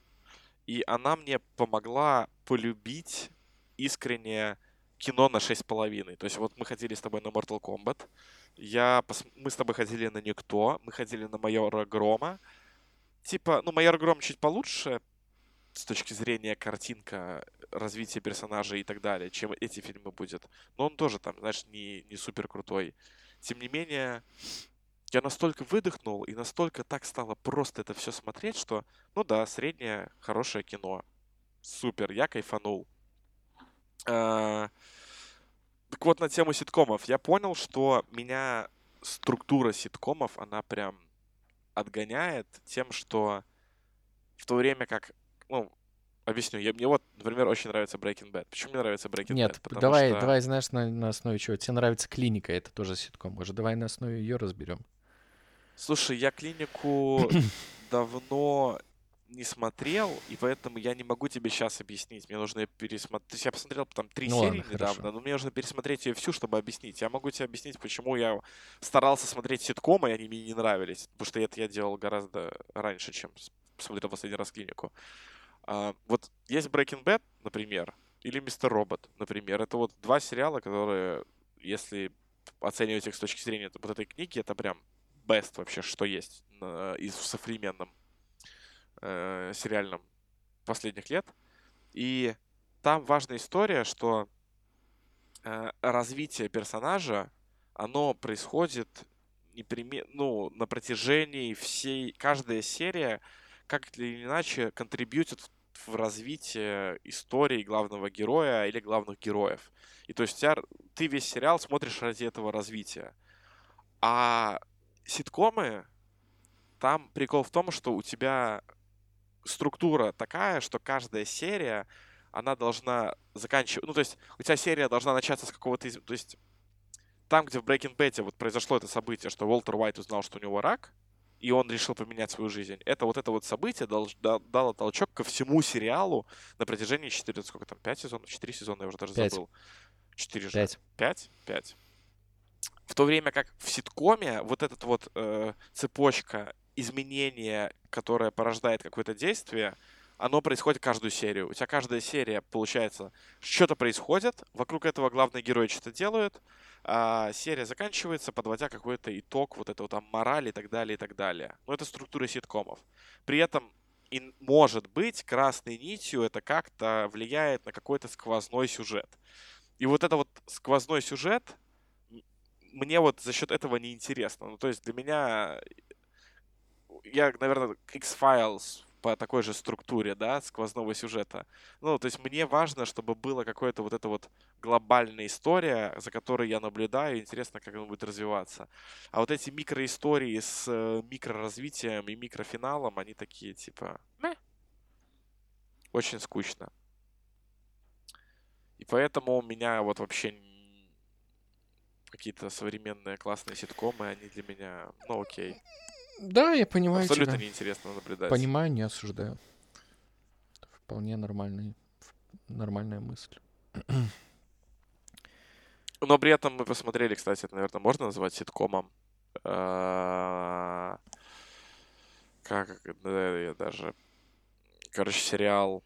A: и она мне помогла полюбить искренне кино на 6,5. То есть вот мы ходили с тобой на Mortal Kombat, я, пос- мы с тобой ходили на Никто, мы ходили на Майора Грома. Типа, ну, Майор Гром чуть получше с точки зрения картинка, развития персонажей и так далее, чем эти фильмы будет. Но он тоже там, знаешь, не, не супер крутой. Тем не менее, я настолько выдохнул и настолько так стало просто это все смотреть, что, ну да, среднее хорошее кино. Супер, я кайфанул. А, Так вот, на тему ситкомов. Я понял, что меня структура ситкомов, она прям отгоняет тем, что в то время как, ну, объясню, я, мне вот, например, очень нравится Breaking Bad. Почему мне нравится Breaking
B: Нет,
A: Bad? Потому
B: давай,
A: что-
B: давай, знаешь, на, на основе чего? Тебе нравится клиника, это тоже ситком. Может, давай на основе ее разберем.
A: Слушай, я клинику давно не смотрел, и поэтому я не могу тебе сейчас объяснить. Мне нужно пересмотреть. То есть я посмотрел там три
B: Ну
A: серии
B: ладно,
A: недавно,
B: хорошо.
A: но мне нужно пересмотреть ее всю, чтобы объяснить. Я могу тебе объяснить, почему я старался смотреть ситкомы, и они мне не нравились. Потому что это я делал гораздо раньше, чем с- посмотрел последний раз клинику. А, вот есть Breaking Bad, например, или Мистер Робот, например. Это вот два сериала, которые, если оценивать их с точки зрения вот этой книги, это прям best вообще, что есть из в современном э, сериальном последних лет. И там важная история, что э, развитие персонажа, оно происходит непреме- ну, на протяжении всей, каждая серия как или иначе контрибьютит в, развитие истории главного героя или главных героев. И то есть тебя ты весь сериал смотришь ради этого развития. А ситкомы, там прикол в том, что у тебя структура такая, что каждая серия, она должна заканчивать... Ну, то есть у тебя серия должна начаться с какого-то... То есть там, где в Breaking Bad вот произошло это событие, что Уолтер Уайт узнал, что у него рак, и он решил поменять свою жизнь. Это вот это вот событие долж- да- дало толчок ко всему сериалу на протяжении 4, сколько там, 5 сезонов, 4 сезона, я уже даже
B: Пять.
A: забыл. 4 же.
B: Пять.
A: 5? 5. В то время как в ситкоме вот эта вот э, цепочка изменения, которая порождает какое-то действие, оно происходит каждую серию. У тебя каждая серия, получается, что-то происходит, вокруг этого главные герои что-то делают, а серия заканчивается, подводя какой-то итог, вот этого там морали и так далее, и так далее. Но это структура ситкомов. При этом, и, может быть, красной нитью это как-то влияет на какой-то сквозной сюжет. И вот это вот сквозной сюжет, мне вот за счет этого не интересно. Ну, то есть для меня, я, наверное, X-Files по такой же структуре, да, сквозного сюжета. Ну, то есть мне важно, чтобы была какая-то вот эта вот глобальная история, за которой я наблюдаю, интересно, как она будет развиваться. А вот эти микроистории с э, микроразвитием и микрофиналом, они такие, типа, «Мeh». Очень скучно. И поэтому у меня вот вообще какие-то современные классные ситкомы, они для меня, ну окей.
B: Да, я понимаю
A: Абсолютно
B: тебя.
A: неинтересно наблюдать.
B: Понимаю, не осуждаю. Вполне нормальный, нормальная мысль.
A: Но при этом мы посмотрели, кстати, это, наверное, можно назвать ситкомом. А, как я даже... Короче, сериал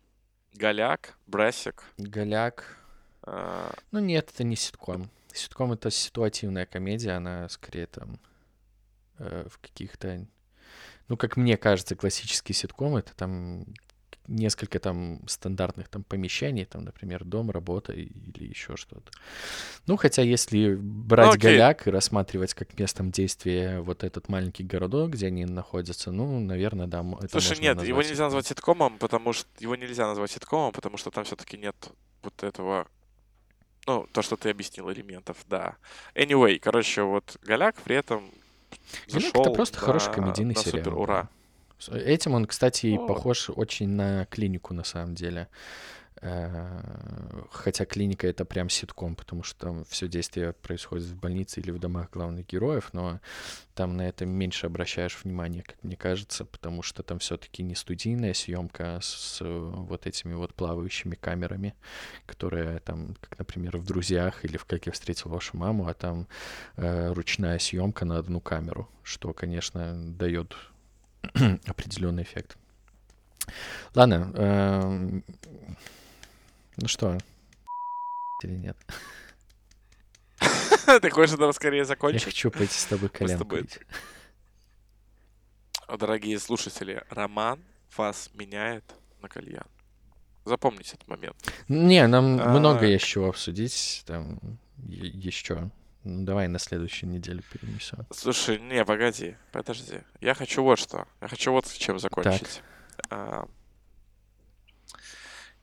A: Голяк, Брасик.
B: Голяк. А, ну нет, это не ситком. Ситком — это ситуативная комедия, она скорее там э, в каких-то... Ну, как мне кажется, классический ситком — это там несколько там стандартных там помещений, там, например, дом, работа или еще что-то. Ну, хотя если брать okay. голяк и рассматривать как местом действия вот этот маленький городок, где они находятся, ну, наверное, да, это
A: Слушай, нет, его нельзя назвать ситкомом, потому что его нельзя назвать ситкомом, потому что там все-таки нет вот этого ну, то, что ты объяснил, элементов, да. Anyway, короче, вот Голяк при этом
B: зашел это просто на, хороший комедийный на сериал. Супер, ура. Этим он, кстати, О. похож очень на клинику, на самом деле. Э, хотя клиника это прям ситком, потому что там все действие происходит в больнице или в домах главных героев, но там на это меньше обращаешь внимание, как мне кажется, потому что там все-таки не студийная съемка с вот этими вот плавающими камерами, которые там, как, например, в «Друзьях» или в «Как я встретил вашу маму», а там э, ручная съемка на одну камеру, что, конечно, дает определенный эффект. Ладно, э, ну что, или нет?
A: Ты хочешь это скорее закончить?
B: Я хочу пойти с тобой коленку
A: Дорогие слушатели, роман вас меняет на кальян. Запомните этот момент.
B: Не, нам а... много еще обсудить. Там еще. Ну, давай на следующую неделю перенесем.
A: Слушай, не, погоди, подожди. Я хочу вот что. Я хочу вот с чем закончить. А,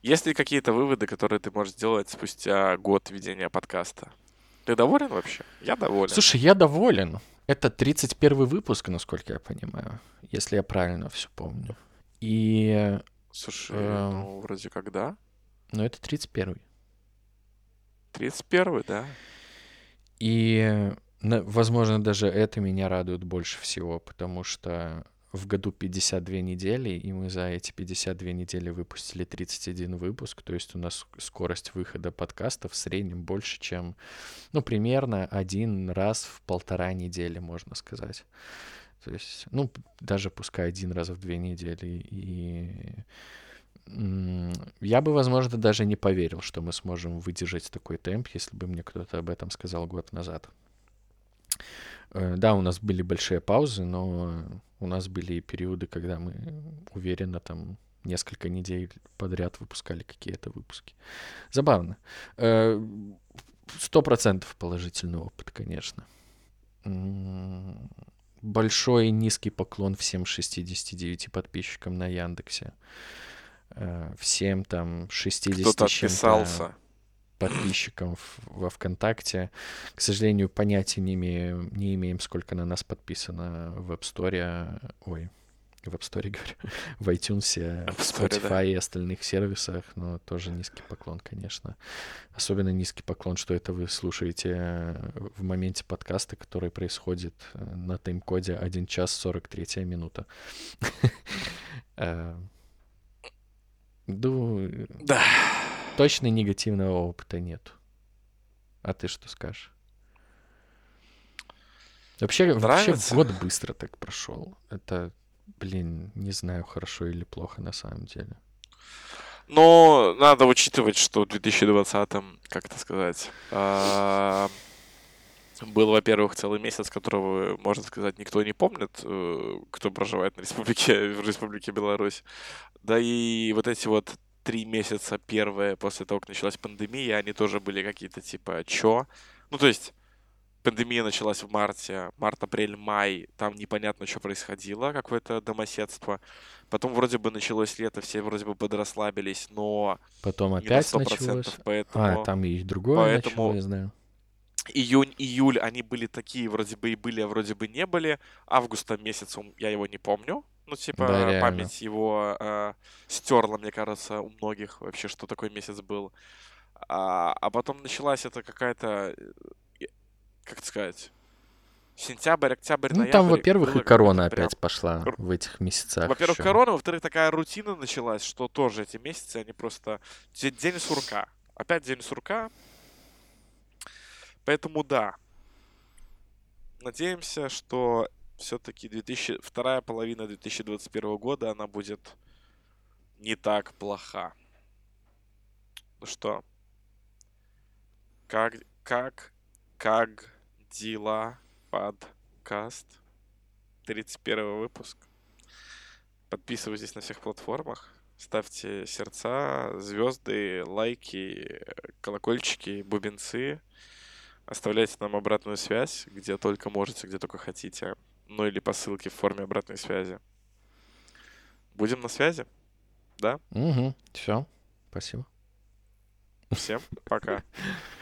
A: есть ли какие-то выводы, которые ты можешь сделать спустя год ведения подкаста? Ты доволен вообще? Я доволен.
B: Слушай, я доволен. Это 31 выпуск, насколько я понимаю, если я правильно все помню. И...
A: Слушай, э, ну, вроде как да.
B: Ну, это 31
A: 31 да.
B: И, возможно, даже это меня радует больше всего, потому что в году 52 недели, и мы за эти 52 недели выпустили 31 выпуск, то есть у нас скорость выхода подкаста в среднем больше, чем, ну, примерно один раз в полтора недели, можно сказать. То есть, ну, даже пускай один раз в две недели. И я бы, возможно, даже не поверил, что мы сможем выдержать такой темп, если бы мне кто-то об этом сказал год назад. Э, да, у нас были большие паузы, но у нас были и периоды, когда мы уверенно там несколько недель подряд выпускали какие-то выпуски. Забавно. Э, сто процентов положительный опыт, конечно. Большой и низкий поклон всем 69 подписчикам на Яндексе. Э, всем там 60 Кто-то отписался подписчикам во ВКонтакте. К сожалению, понятия не имеем, не имеем, сколько на нас подписано в App Store. Ой, в App Store, говорю, в iTunes, в Spotify да. и остальных сервисах, но тоже низкий поклон, конечно. Особенно низкий поклон, что это вы слушаете в моменте подкаста, который происходит э, на тайм-коде 1 час 43 минута. Э, ну, да точно негативного опыта нет. А ты что скажешь? Вообще, вообще год быстро так прошел. Это, блин, не знаю, хорошо или плохо на самом деле.
A: Но надо учитывать, что в 2020-м, как это сказать, а, был, во-первых, целый месяц, которого, можно сказать, никто не помнит, э, кто проживает на республике, в Республике Беларусь. Да и вот эти вот три месяца первые после того, как началась пандемия, они тоже были какие-то типа «чё?». Ну, то есть пандемия началась в марте, март, апрель, май, там непонятно, что происходило, какое-то домоседство. Потом вроде бы началось лето, все вроде бы подрасслабились, но
B: Потом опять не на 100%, началось. Поэтому, а, там и другое поэтому начало, я знаю.
A: Июнь, июль, они были такие, вроде бы и были, а вроде бы не были. Августа месяцем я его не помню, Ну, типа,
B: Да, реально.
A: память его э, стерла, мне кажется, у многих вообще, что такой месяц был. А, а потом началась это какая-то, э, как сказать, сентябрь, октябрь,
B: Ну,
A: ноябрь.
B: там, во-первых, и корона
A: прям-
B: опять пошла в этих месяцах.
A: Во-первых,
B: ещё.
A: корона, во-вторых, такая рутина началась, что тоже эти месяцы, они просто... де- День сурка. Опять день сурка. Поэтому да. Надеемся, что все-таки 2000... вторая половина 2021 года, она будет не так плоха. Ну что? Как, как, как дела подкаст? 31 выпуск. Подписывайтесь на всех платформах. Ставьте сердца, звезды, лайки, колокольчики, бубенцы. Оставляйте нам обратную связь, где только можете, где только хотите. Ну или по ссылке в форме обратной связи. Будем на связи. Да?
B: Мгм. Все. Спасибо.
A: Всем пока.